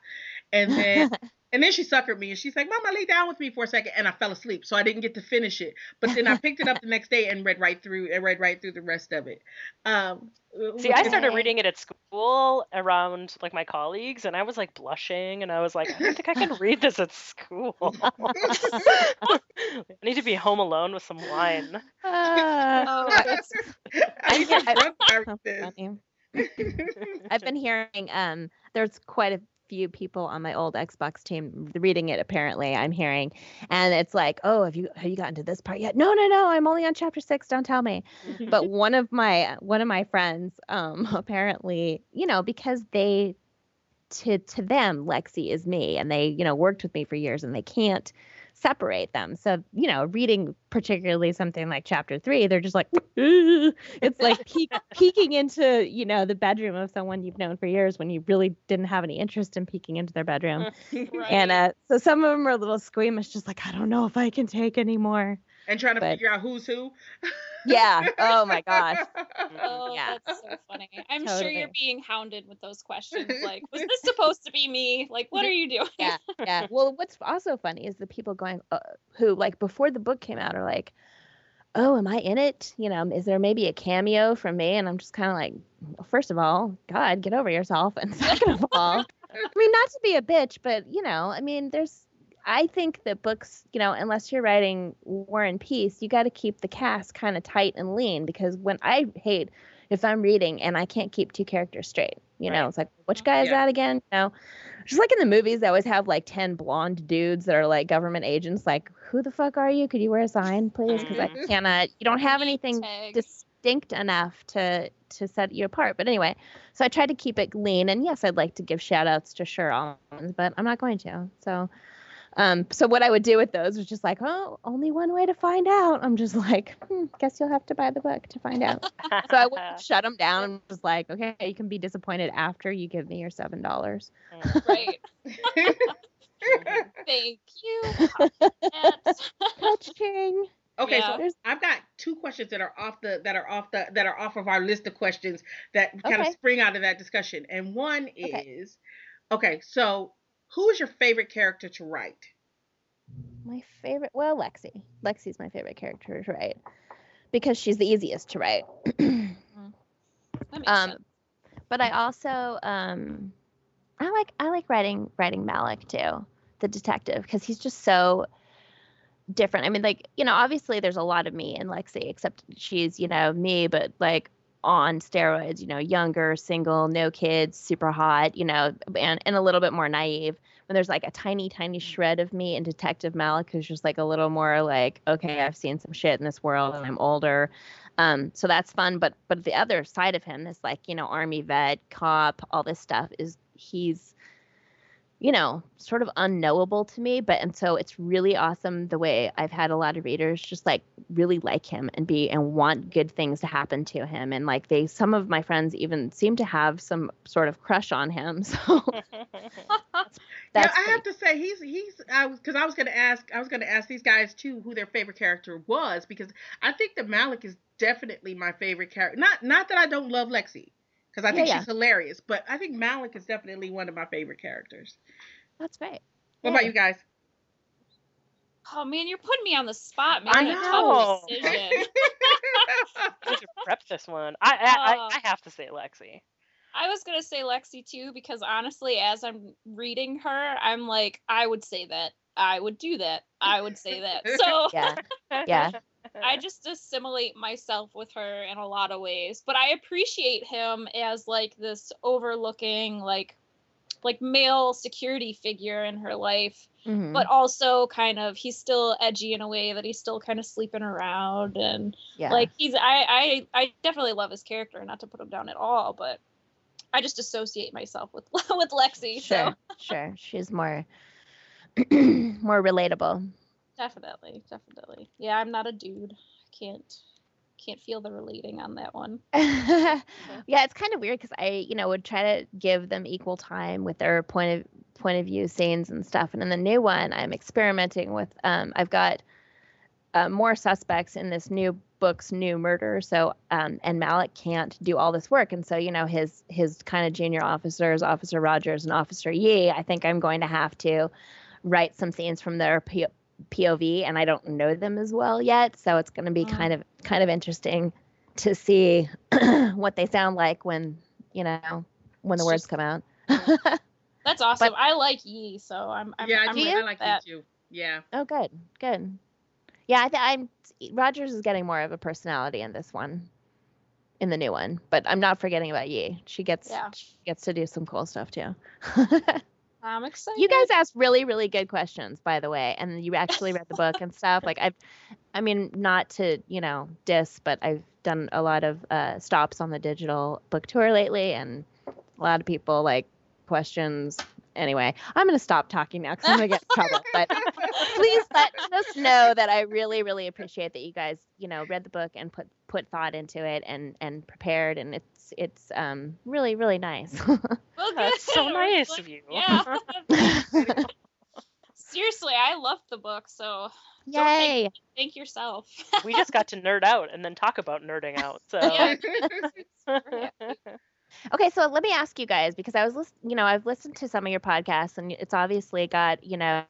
and then and then she suckered me and she's like, "Mama, lay down with me for a second. and I fell asleep, so I didn't get to finish it. But then I picked it up the next day and read right through and read right through the rest of it. Um, See, I started reading it at school school around like my colleagues and I was like blushing and I was like, I don't think I can read this at school. I need to be home alone with some wine. Uh, Oh, I need some drug I, so I've been hearing um there's quite a few people on my old Xbox team reading it apparently I'm hearing. And it's like oh have you have you gotten to this part yet? No no no I'm only on chapter 6 don't tell me. But one of my one of my friends um apparently you know because they to to them Lexy is me and they you know worked with me for years and they can't separate them. So you know reading particularly something like chapter 3 they're just like it's like peek, peeking into you know the bedroom of someone you've known for years when you really didn't have any interest in peeking into their bedroom. Right. and uh so some of them are a little squeamish just like I don't know if I can take anymore and trying to But- figure out who's who. yeah oh my gosh Oh, Yeah. that's so funny. I'm sure you're being hounded with those questions. Like, was this supposed to be me? Like, what are you doing? yeah yeah well what's also funny is the people going uh, who like before the book came out are like oh am i in it you know is there maybe a cameo from me and i'm just kind of like well, first of all god get over yourself and second of all i mean not to be a bitch but you know i mean there's i think that books you know unless you're writing war and peace you got to keep the cast kind of tight and lean because when i hate if i'm reading and i can't keep two characters straight you know it's like which guy is Yeah. that again you know just like in the movies, they always have like 10 blonde dudes that are like government agents. Like, who the fuck are you? Could you wear a sign, please? Because I Mhm. cannot, you don't have anything distinct enough to to set you apart. But anyway, so I tried to keep it lean. And yes, I'd like to give shout outs to Almonds, but I'm not going to. So, um, so what I would do with those was just like, oh, only one way to find out. I'm just like, hmm, guess you'll have to buy the book to find out. So I would shut them down and was like, okay, you can be disappointed after you give me your seven dollars. right. Thank you. Touching. Okay, Yeah. so I've got two questions that are off the that are off the that are off of our list of questions that kind Okay. of spring out of that discussion. And one Okay. is okay, so who is your favorite character to write? My favorite, well, Lexy. Lexy's my favorite character to write because she's the easiest to write. That makes um, sense. but I also, um, I like I like writing writing Malik too, the detective, because he's just so different. I mean, like you know, obviously there's a lot of me in Lexy, except she's you know me, but like on steroids. You know, younger, single, no kids, super hot. You know, and and a little bit more naive. When there's like a tiny, tiny shred of me in Detective Malik, who's just like a little more like, okay, I've seen some shit in this world, and I'm older. Um, so that's fun. But but the other side of him, this like you know army vet, cop, all this stuff is he's you know sort of unknowable to me. But and so it's really awesome the way I've had a lot of readers just like really like him and be and want good things to happen to him. And like they, some of my friends even seem to have some sort of crush on him. So that's yeah, I have to say he's he's I was because I was gonna ask I was gonna ask these guys too who their favorite character was because I think that Malik is definitely my favorite character. Not not that I don't love Lexy because I think yeah. she's hilarious, but I think Malik is definitely one of my favorite characters. that's great. What Yeah. about you guys? Oh man, you're putting me on the spot, I making a know. tough decision. I should prep this one. I I, Uh, I I have to say Lexy. I was gonna say Lexy too because honestly, as I'm reading her, I'm like, I would say that. I would do that. I would say that. So Yeah, yeah. I just assimilate myself with her in a lot of ways. But I appreciate him as like this overlooking like like male security figure in her life. Mhm. But also kind of he's still edgy in a way that he's still kind of sleeping around and yeah. like he's I, I I definitely love his character, not to put him down at all, but I just associate myself with with Lexy. sure, So sure. She's more more relatable. Definitely, definitely. Yeah, I'm not a dude. I can't can't feel the relating on that one. yeah, it's kind of weird because I, you know, would try to give them equal time with their point of point of view scenes and stuff. And in the new one, I'm experimenting with. Um, I've got uh, more suspects in this new book's new murder. So, um, and Malik can't do all this work, and so you know his his kind of junior officers, Officer Rogers and Officer Yee. I think I'm going to have to write some scenes from their POV, and I don't know them as well yet, so it's going to be Mm. kind of kind of interesting to see what they sound like when you know when the It's words just- come out. That's awesome. I like Yi, so I'm. I'm yeah, I, I'm do, with I like that. you too. Yeah. oh, good, good. Yeah, I th- I'm Rogers is getting more of a personality in this one, in the new one. But I'm not forgetting about Yi. She gets Yeah. she gets to do some cool stuff too. I'm excited. you guys asked really really good questions by the way and you actually read the book and stuff like i've i mean not to you know diss but i've done a lot of uh, stops on the digital book tour lately and a lot of people like questions anyway i'm going to stop talking now because i'm going to get in trouble but please let us know that i really really appreciate that you guys you know read the book and put put thought into it and and prepared and it's it's um really really nice Well, That's so nice Like, of you. Yeah. Seriously, I loved the book, so Don't take- yay thank yourself. we just got to nerd out and then talk about nerding out. So Yeah. Okay, so let me ask you guys because I was, lis- you know, I've listened to some of your podcasts and it's obviously got, you know,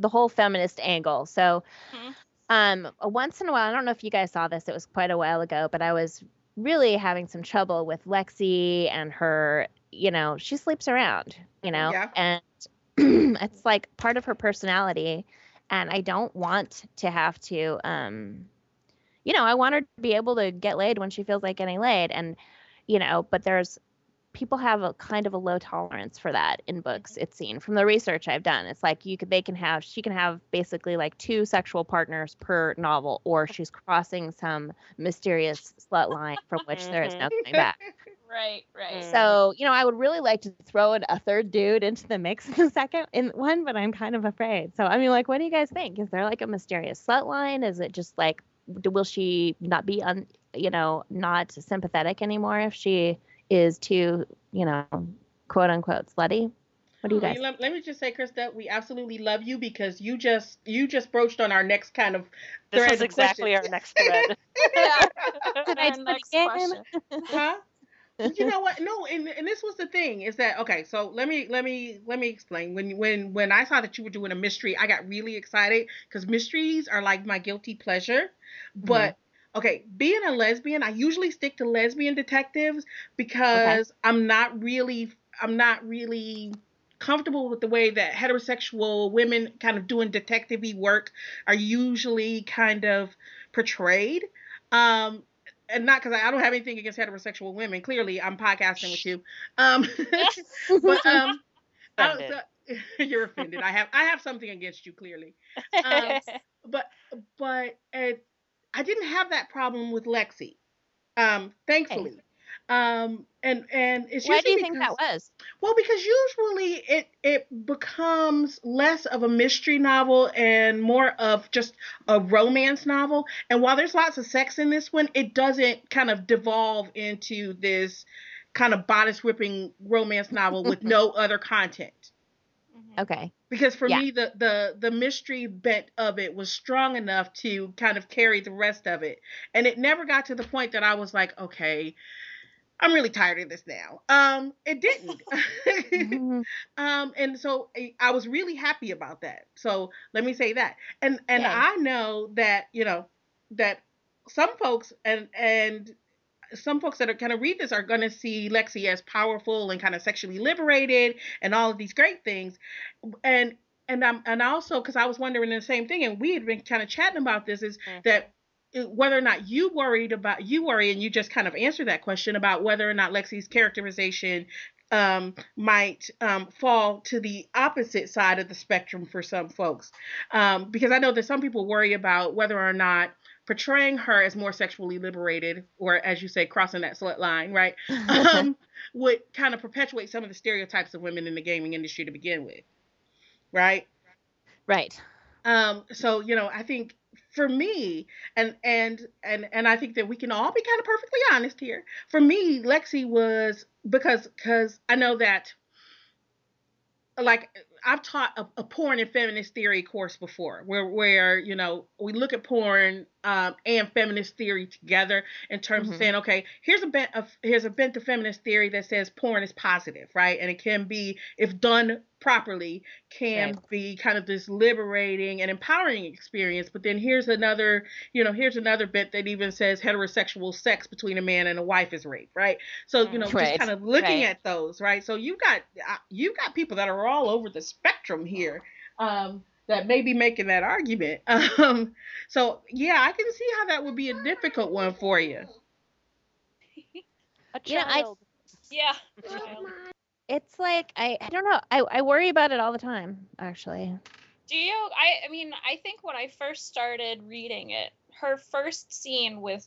the whole feminist angle. So, Mhm. um, once in a while, I don't know if you guys saw this. It was quite a while ago, but I was really having some trouble with Lexy and her. You know, she sleeps around. You know, Yeah. and it's like part of her personality, and I don't want to have to, um, you know, I want her to be able to get laid when she feels like getting laid, and you know, but there's people have a kind of a low tolerance for that in books it's seen from the research i've done. It's like you could they can have she can have basically like two sexual partners per novel or she's crossing some mysterious slut line from which there is no coming back. Right, right. Mm. so you know i would really like to throw in a third dude into the mix in the second in one but i'm kind of afraid. So i mean like what do you guys think? Is there like a mysterious slut line? Is it just like will she not be un you know not sympathetic anymore if she is too you know quote unquote slutty what do you oh, guys Let, let me just say, Christa, we absolutely love you because you just you just broached on our next kind of this is of exactly our next thread. yeah. Did I Our do it next again? question. huh? you know what? No, and, and this was the thing is that okay. So let me let me let me explain. When when when I saw that you were doing a mystery, I got really excited because mysteries are like my guilty pleasure. But mm-hmm. Okay, being a lesbian, I usually stick to lesbian detectives because I'm not really I'm not really comfortable with the way that heterosexual women kind of doing detective work are usually kind of portrayed. Um, and not because I, I don't have anything against heterosexual women. Clearly, I'm podcasting with you. Um, but um, uh, you're offended. I have I have something against you. Clearly, um, but but uh, I didn't have that problem with Lexy. Um, thankfully. Um, and and it's why do you think that was well, because usually it it becomes less of a mystery novel and more of just a romance novel. And while there's lots of sex in this one, it doesn't kind of devolve into this kind of bodice ripping romance novel with no other content. Okay Because for Yeah. me, the the the mystery bent of it was strong enough to kind of carry the rest of it, and it never got to the point that I was like, okay. I'm really tired of this now. Um, it didn't. Mhm. Um, and so I- I was really happy about that. So let me say that. And and Yay. I know that you know that some folks and and some folks that are kind of read this are going to see Lexy as powerful and kind of sexually liberated and all of these great things. And and um and also because I was wondering the same thing, and we had been kind of chatting about this is Mhm. that uh, whether or not you worried about you worry and you just kind of answered that question about whether or not Lexy's characterization um, might um, fall to the opposite side of the spectrum for some folks. Um, because I know that some people worry about whether or not portraying her as more sexually liberated, or as you say, crossing that slut line, right, um, would kind of perpetuate some of the stereotypes of women in the gaming industry to begin with, right? right Um, so you know, I think for me, and and and and I think that we can all be kind of perfectly honest here. For me, Lexi was because because I know that like I've taught a, a porn and feminist theory course before, where where you know we look at porn um, and feminist theory together in terms Mhm. of saying, okay, here's a bent of here's a bent of feminist theory that says porn is positive, right? And it can be, if done properly, can Right. be kind of this liberating and empowering experience. But then here's another, you know, here's another bit that even says heterosexual sex between a man and a wife is rape, right? So you know, Right, just kind of looking right. at those, right? So you've got you've got people that are all over the spectrum here. Um, that may be making that argument. Um, so yeah, I can see how that would be a difficult one for you. A You know, I- child. Yeah. It's like I, I don't know. I, I worry about it all the time, actually. Do you? I I mean, I think when I first started reading it, her first scene with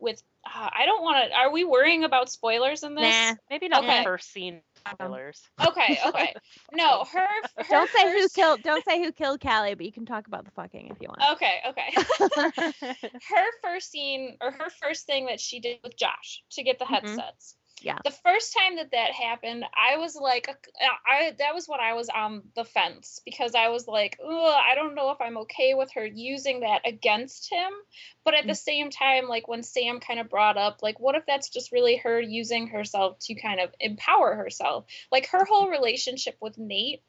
with uh, I don't want to. Are we worrying about spoilers in this? Nah. Maybe not Okay. the first scene spoilers. Okay, okay. No, her. her Don't say who killed. Don't say who killed Callie, but you can talk about the fucking if you want. Okay, okay. her first scene or her first thing that she did with Josh to get the Mhm. headsets. Yeah. The first time that that happened, I was like, uh, I that was when I was on the fence because I was like, I don't know if I'm okay with her using that against him. But at the same time, like when Sam kind of brought up, like, what if that's just really her using herself to kind of empower herself? Like her whole relationship with Nate,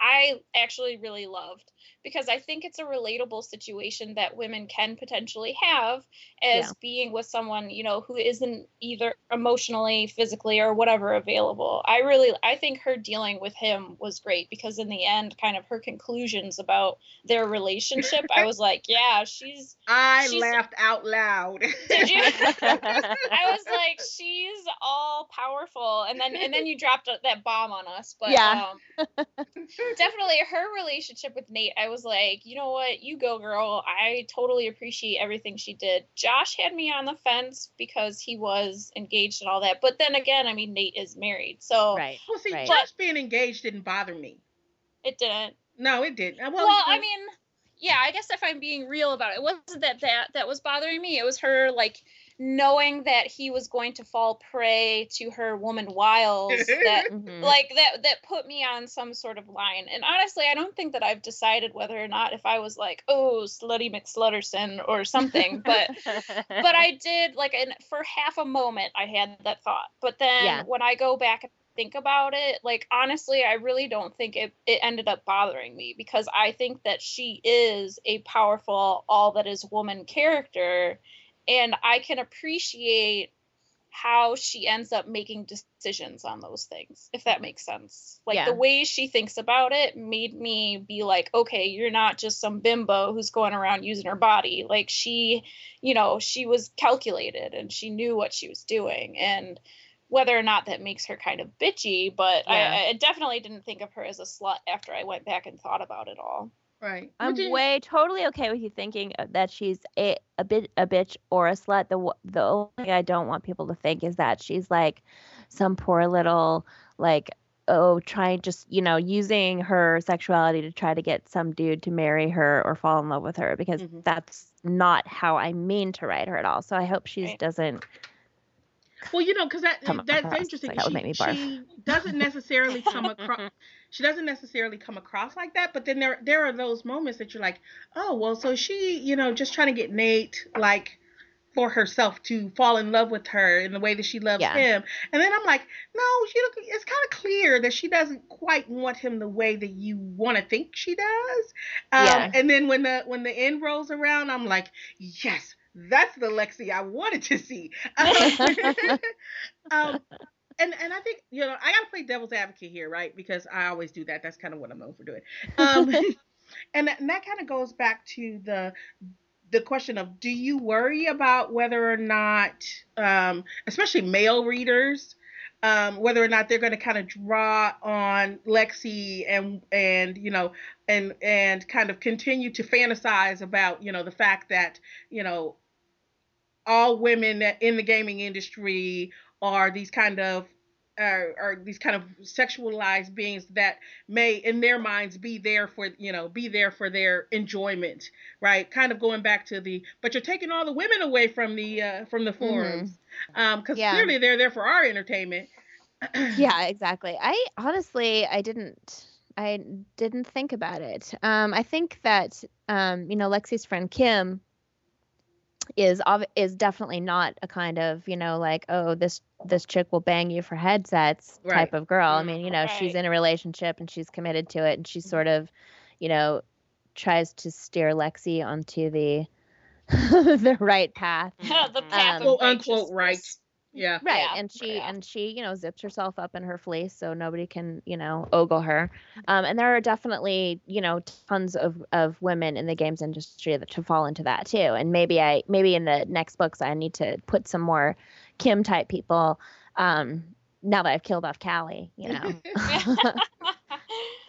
I actually really loved because I think it's a relatable situation that women can potentially have as Yeah. being with someone, you know, who isn't either emotionally, physically, or whatever available. I really, I think her dealing with him was great because in the end, kind of her conclusions about their relationship, I was like, yeah, she's, I She's- laughed out loud. did you? I was like, she's all powerful, and then and then you dropped that bomb on us. But Yeah. um, definitely her relationship with Nate, I was like, you know what, you go, girl. I totally appreciate everything she did. Josh had me on the fence because he was engaged and all that, but then again, I mean, Nate is married, so Right. well, see, Right. Josh being engaged didn't bother me. it didn't. No, it didn't. Well, Well, I mean, yeah, I guess if I'm being real about it, it wasn't that that that was bothering me. It was her like knowing that he was going to fall prey to her woman wiles that Mhm. like that that put me on some sort of line. And honestly, I don't think that I've decided whether or not if I was like, oh, slutty McSlutterson or something, but but I did like and for half a moment I had that thought. But then Yeah. when I go back and think about it, like honestly, I really don't think it, it ended up bothering me because I think that she is a powerful, all that is woman character. And I can appreciate how she ends up making decisions on those things, if that makes sense. Like Yeah. the way she thinks about it made me be like, okay, you're not just some bimbo who's going around using her body. Like she, you know, she was calculated and she knew what she was doing. And whether or not that makes her kind of bitchy, but Yeah. I, I definitely didn't think of her as a slut after I went back and thought about it all. Right. I'm is- way totally okay with you thinking uh, that she's a a bit a bitch or a slut. The the only thing I don't want people to think is that she's like some poor little like oh trying just you know using her sexuality to try to get some dude to marry her or fall in love with her because Mhm. that's not how I mean to write her at all. So I hope she Right. doesn't. Well, you know, because that that's across. interesting. Like, that would she, make me barf. she doesn't necessarily come across. She doesn't necessarily come across like that, but then there there are those moments that you're like, oh well, so she, you know, just trying to get Nate like for herself to fall in love with her in the way that she loves Yeah. him, and then I'm like, no, she look, it's kind of clear that she doesn't quite want him the way that you want to think she does. Um, Yeah. And then when the when the end rolls around, I'm like, yes, that's the Lexy I wanted to see. um, and and I think you know I gotta play devil's advocate here, right? Because I always do that. That's kind of what I'm known for doing. Um, and that, and that kind of goes back to the the question of do you worry about whether or not, um, especially male readers, um, whether or not they're going to kind of draw on Lexy and and you know and and kind of continue to fantasize about you know the fact that you know all women in the gaming industry are these kind of are, are these kind of sexualized beings that may in their minds be there for you know be there for their enjoyment right kind of going back to the but you're taking all the women away from the uh, from the forums um because Yeah. clearly they're there for our entertainment yeah, exactly. I honestly, I didn't, I didn't think about it. Um, I think that, um, you know, Lexy's friend Kim is ob- is definitely not a kind of you know like oh this this chick will bang you for headsets type of girl. I mean, you know, she's in a relationship and she's committed to it and she sort of, you know, tries to steer Lexy onto the the right path. the Mhm. path Um, of Quote, unquote, right. Righteousness. Yeah. Right. Yeah, and she yeah. and she, you know, zips herself up in her fleece so nobody can, you know, ogle her. Um, and there are definitely, you know, tons of, of women in the games industry that to fall into that too. And maybe I maybe in the next books I need to put some more Kim type people. Um, now that I've killed off Callie, you know.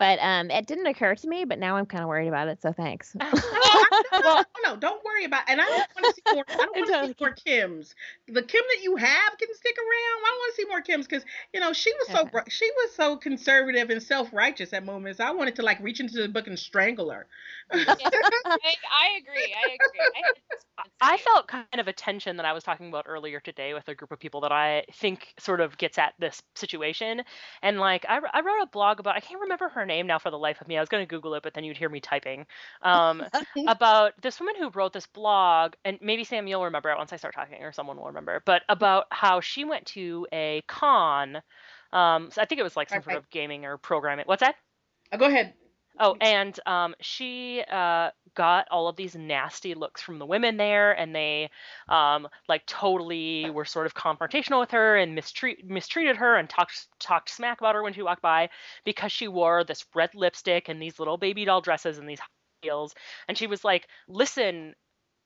but um it didn't occur to me, but now I'm kind of worried about it, so thanks. No, I, no, no, no, don't worry about. And I don't want to see more. I don't want to see more Kims. The Kim that you have can stick around. I don't want to see more Kims because you know she was so Okay. br- she was so conservative and self righteous at moments. I wanted to like reach into the book and strangle her. I, I agree. I agree. I, I felt kind of a tension that I was talking about earlier today with a group of people that I think sort of gets at this situation. And like, I, I wrote a blog about, I can't remember her name now for the life of me. I was going to Google it, but then you'd hear me typing. Um, about this woman who wrote this blog, and maybe Sam, you'll remember it once I start talking, or someone will remember, but about how she went to a con. Um, so I think it was like some Right, sort of gaming or programming. What's that? Uh, go ahead. Oh, and um, she uh, got all of these nasty looks from the women there, and they um, like totally were sort of confrontational with her and mistreat mistreated her and talked talked smack about her when she walked by because she wore this red lipstick and these little baby doll dresses and these heels, and she was like, "Listen."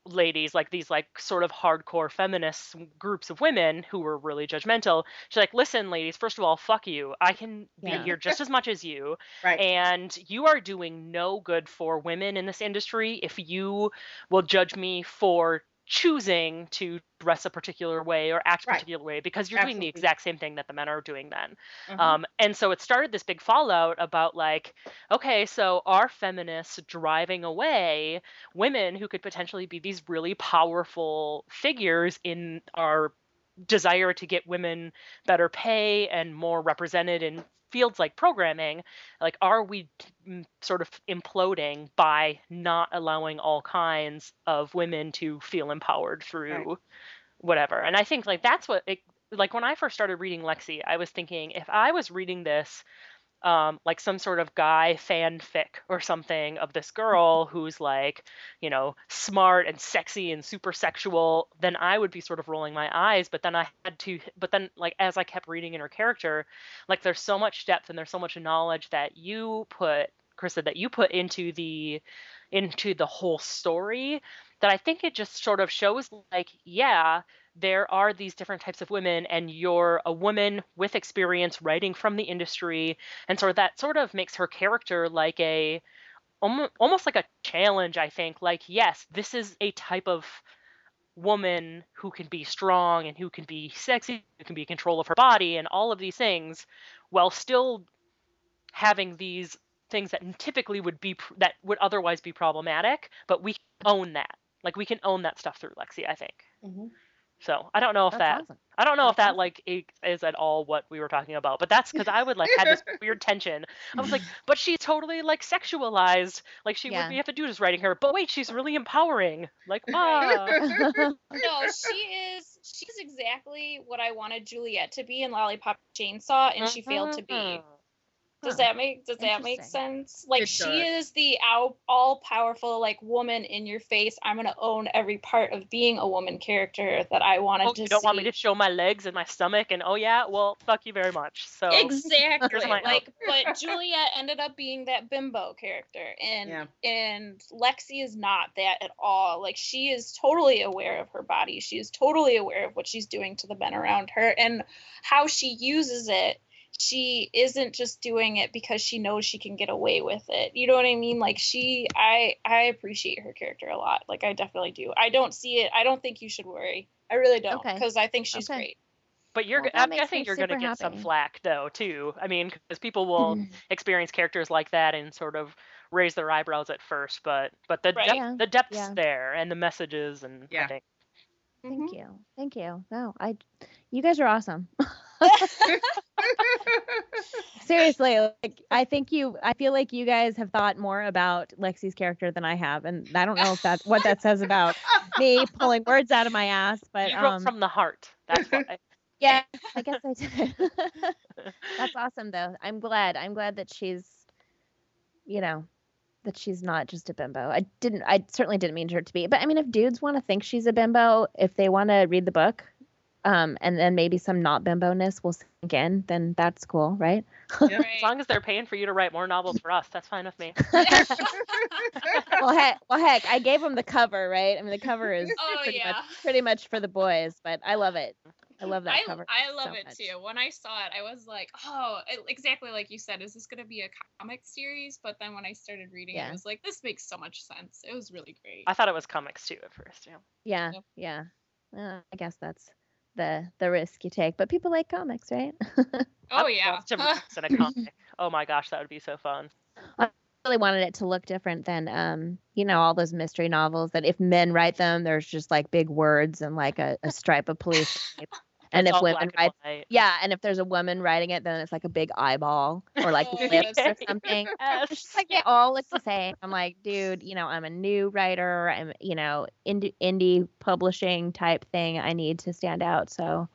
Ladies like these like sort of hardcore feminist groups of women who were really judgmental she's like listen ladies first of all fuck you i can be Yeah. here just as much as you Right. and you are doing no good for women in this industry if you will judge me for choosing to dress a particular way or act a Right. particular way because you're doing the exact same thing that the men are doing then Mhm. um, and so it started this big fallout about like, okay, so are feminists driving away women who could potentially be these really powerful figures in our desire to get women better pay and more represented in fields like programming? Like, are we mm, sort of imploding by not allowing all kinds of women to feel empowered through whatever? And I think like that's what it like when I first started reading Lexy, I was thinking if I was reading this um, like some sort of guy fanfic or something of this girl who's like, you know, smart and sexy and super sexual, then I would be sort of rolling my eyes. But then I had to, but then like as I kept reading in her character, like there's so much depth and there's so much knowledge that you put, Christa, that you put into the into the whole story that I think it just sort of shows like, yeah, there are these different types of women, and you're a woman with experience writing from the industry, and so that sort of makes her character like a almost like a challenge. I think, like, yes, this is a type of woman who can be strong and who can be sexy, who can be in control of her body, and all of these things, while still having these things that typically would be that would otherwise be problematic, but we own that. Like we can own that stuff through Lexy, I think. Mhm. So I don't know if That's that awesome. I don't know if that awesome. like is at all what we were talking about, but that's because I would like had this weird tension. I was like, but she's totally like sexualized, like she Yeah. would be have to do just writing her. But wait, she's really empowering. Like, ah. No, she is. She's exactly what I wanted Juliet to be in Lollipop Chainsaw, and she failed to be. Does Huh. that make Does that make sense? Like It she does. is the all, all powerful like woman in your face. I'm gonna own every part of being a woman character that I wanted Oh, to you don't see. want me to show my legs and my stomach and oh yeah, well, fuck you very much. So Exactly. Like, but Juliet ended up being that bimbo character, and Yeah. and Lexy is not that at all. Like, she is totally aware of her body. She is totally aware of what she's doing to the men around her, and how she uses it. She isn't just doing it because she knows she can get away with it. You know what I mean? Like she, I, I appreciate her character a lot. Like I definitely do. I don't see it. I don't think you should worry. I really don't Okay. because I think she's Okay. great. But you're, Well, I, makes I think you're going to super get some flack though too. I mean, because people will mm-hmm. experience characters like that and sort of raise their eyebrows at first, but but the Right. depth, Yeah, the depth's yeah. there and the messages and I Yeah. think Thank mm-hmm. you. Thank you. No, I you guys are awesome. seriously, like I think you I feel like you guys have thought more about Lexy's character than I have, and I don't know if that's what that says about me pulling words out of my ass, but you um, from the heart. That's why. yeah, I guess I did. that's awesome though. I'm glad. I'm glad that she's, you know, that she's not just a bimbo. I didn't. I certainly didn't mean her to be. But I mean, if dudes want to think she's a bimbo, if they want to read the book, um, and then maybe some not bimbo ness will sink in, then that's cool, right? Yep. As long as they're paying for you to write more novels for us, that's fine with me. well, heck, well, heck, I gave them the cover, right? I mean, the cover is Oh, pretty yeah. much pretty much for the boys, but I love it. I love that I, cover. I love so it much. too. When I saw it, I was like, oh, it- exactly like you said, is this going to be a comic series? But then when I started reading it, I was like, this makes so much sense. It was really great. I thought it was comics too at first. Yeah. Yeah, Yep. yeah. Uh, I guess that's the the risk you take. But people like comics, right? oh, yeah. love to in a comic. Oh my gosh, that would be so fun. I really wanted it to look different than um you know all those mystery novels that if men write them there's just like big words and like a, a stripe of police tape. And if women black write and yeah and if there's a woman writing it then it's like a big eyeball or like Oh, lips or something. Yes. like they all look the same. I'm like dude you know i'm a new writer. I'm you know indie indie publishing type thing. I need to stand out. So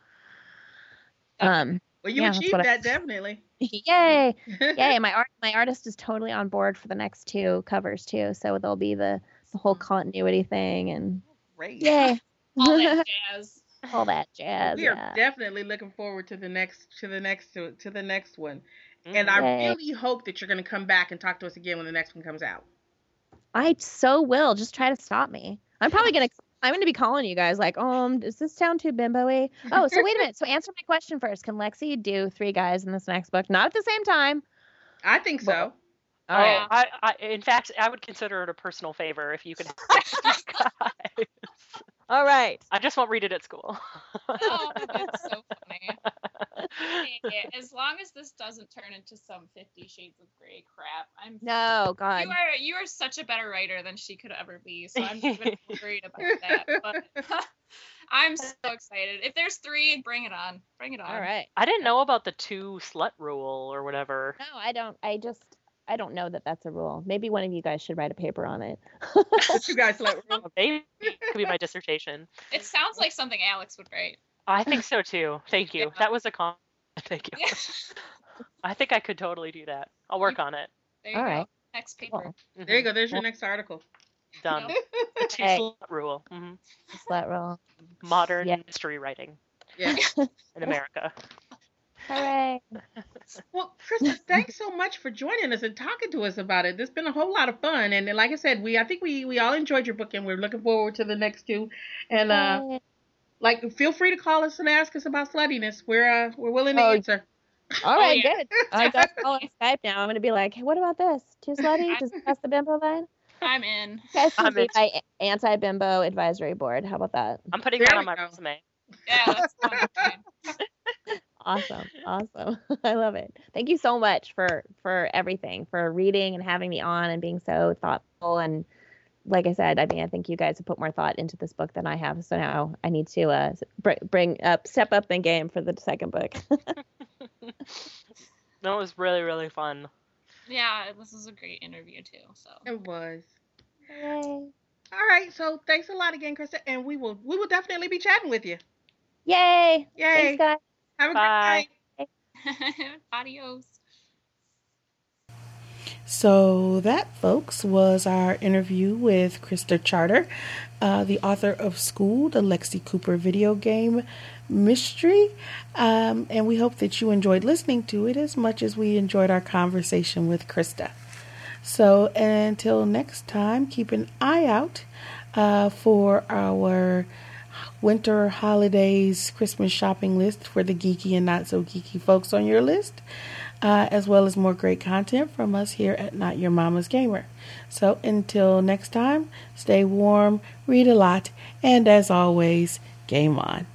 um Well, you Yeah, achieved what I- that definitely. yay! Yay my art my artist is totally on board for the next two covers too. So there'll be the the whole continuity thing and Great. yay! All that jazz. All that jazz we are yeah. definitely looking forward to the next to the next to, to the next one. And I really hope that you're going to come back and talk to us again when the next one comes out. i so will just try to stop me i'm probably gonna i'm gonna be calling you guys like um does this sound too bimbo-y oh so wait a minute so answer my question first can lexy do three guys in this next book not at the same time I think so. Well, Oh, all right Yeah. I, I, in fact, I would consider it a personal favor if you could have guys. All right I just won't read it at school. Oh, that's so funny. As long as this doesn't turn into some Fifty Shades of Grey crap, I'm. no god You are you are such a better writer than she could ever be, so I'm even worried about that. But I'm so excited. If there's three, bring it on. Bring it on. all right I didn't know about the two slut rule or whatever. no i don't i just i don't know that that's a rule maybe one of you guys should write a paper on it you guys like? Maybe it could be my dissertation. It sounds like something Alex would write. I think so too. Thank you. Yeah. That was a con. Thank you. I think I could totally do that. I'll work on it. there you All go. right. Next paper. Cool. There you go. There's your next article. Done. The two Hey. slut rule. hmm slut roll Modern Yeah. mystery writing Yeah. in America. hooray Well, Christa, thanks so much for joining us and talking to us about it. It's been a whole lot of fun, and like I said, we I think we we all enjoyed your book, and we're looking forward to the next two. And uh, Yay. like, feel free to call us and ask us about sluttiness. We're uh, we're willing to Oh, answer. All right, yeah. good. I got to call on Skype now. I'm gonna be like, hey, what about this? Too slutty? Does it pass the bimbo line? I'm in. You guys I'm be in. my anti bimbo advisory board. How about that? I'm putting There that on my go. resume. Yeah, that's fine. Awesome, awesome. I love it. Thank you so much for for everything, for reading and having me on and being so thoughtful and like I said, I mean, I think you guys have put more thought into this book than I have. So now I need to uh, br- bring up, step up in game for the second book. that was really, really fun. Yeah, this was a great interview too. So It was. Yay! All right, so thanks a lot again, Christa, and we will we will definitely be chatting with you. Yay! Yay! Thanks, guys. Have a Bye. great night. adios. So, that, folks, was our interview with Christa Charter, uh, the author of Schooled, the Lexy Cooper video game mystery. Um, and we hope that you enjoyed listening to it as much as we enjoyed our conversation with Christa. So, until next time, keep an eye out uh, for our winter holidays Christmas shopping list for the geeky and not so geeky folks on your list, uh, as well as more great content from us here at Not Your Mama's Gamer. So until next time, stay warm, read a lot, and as always, game on.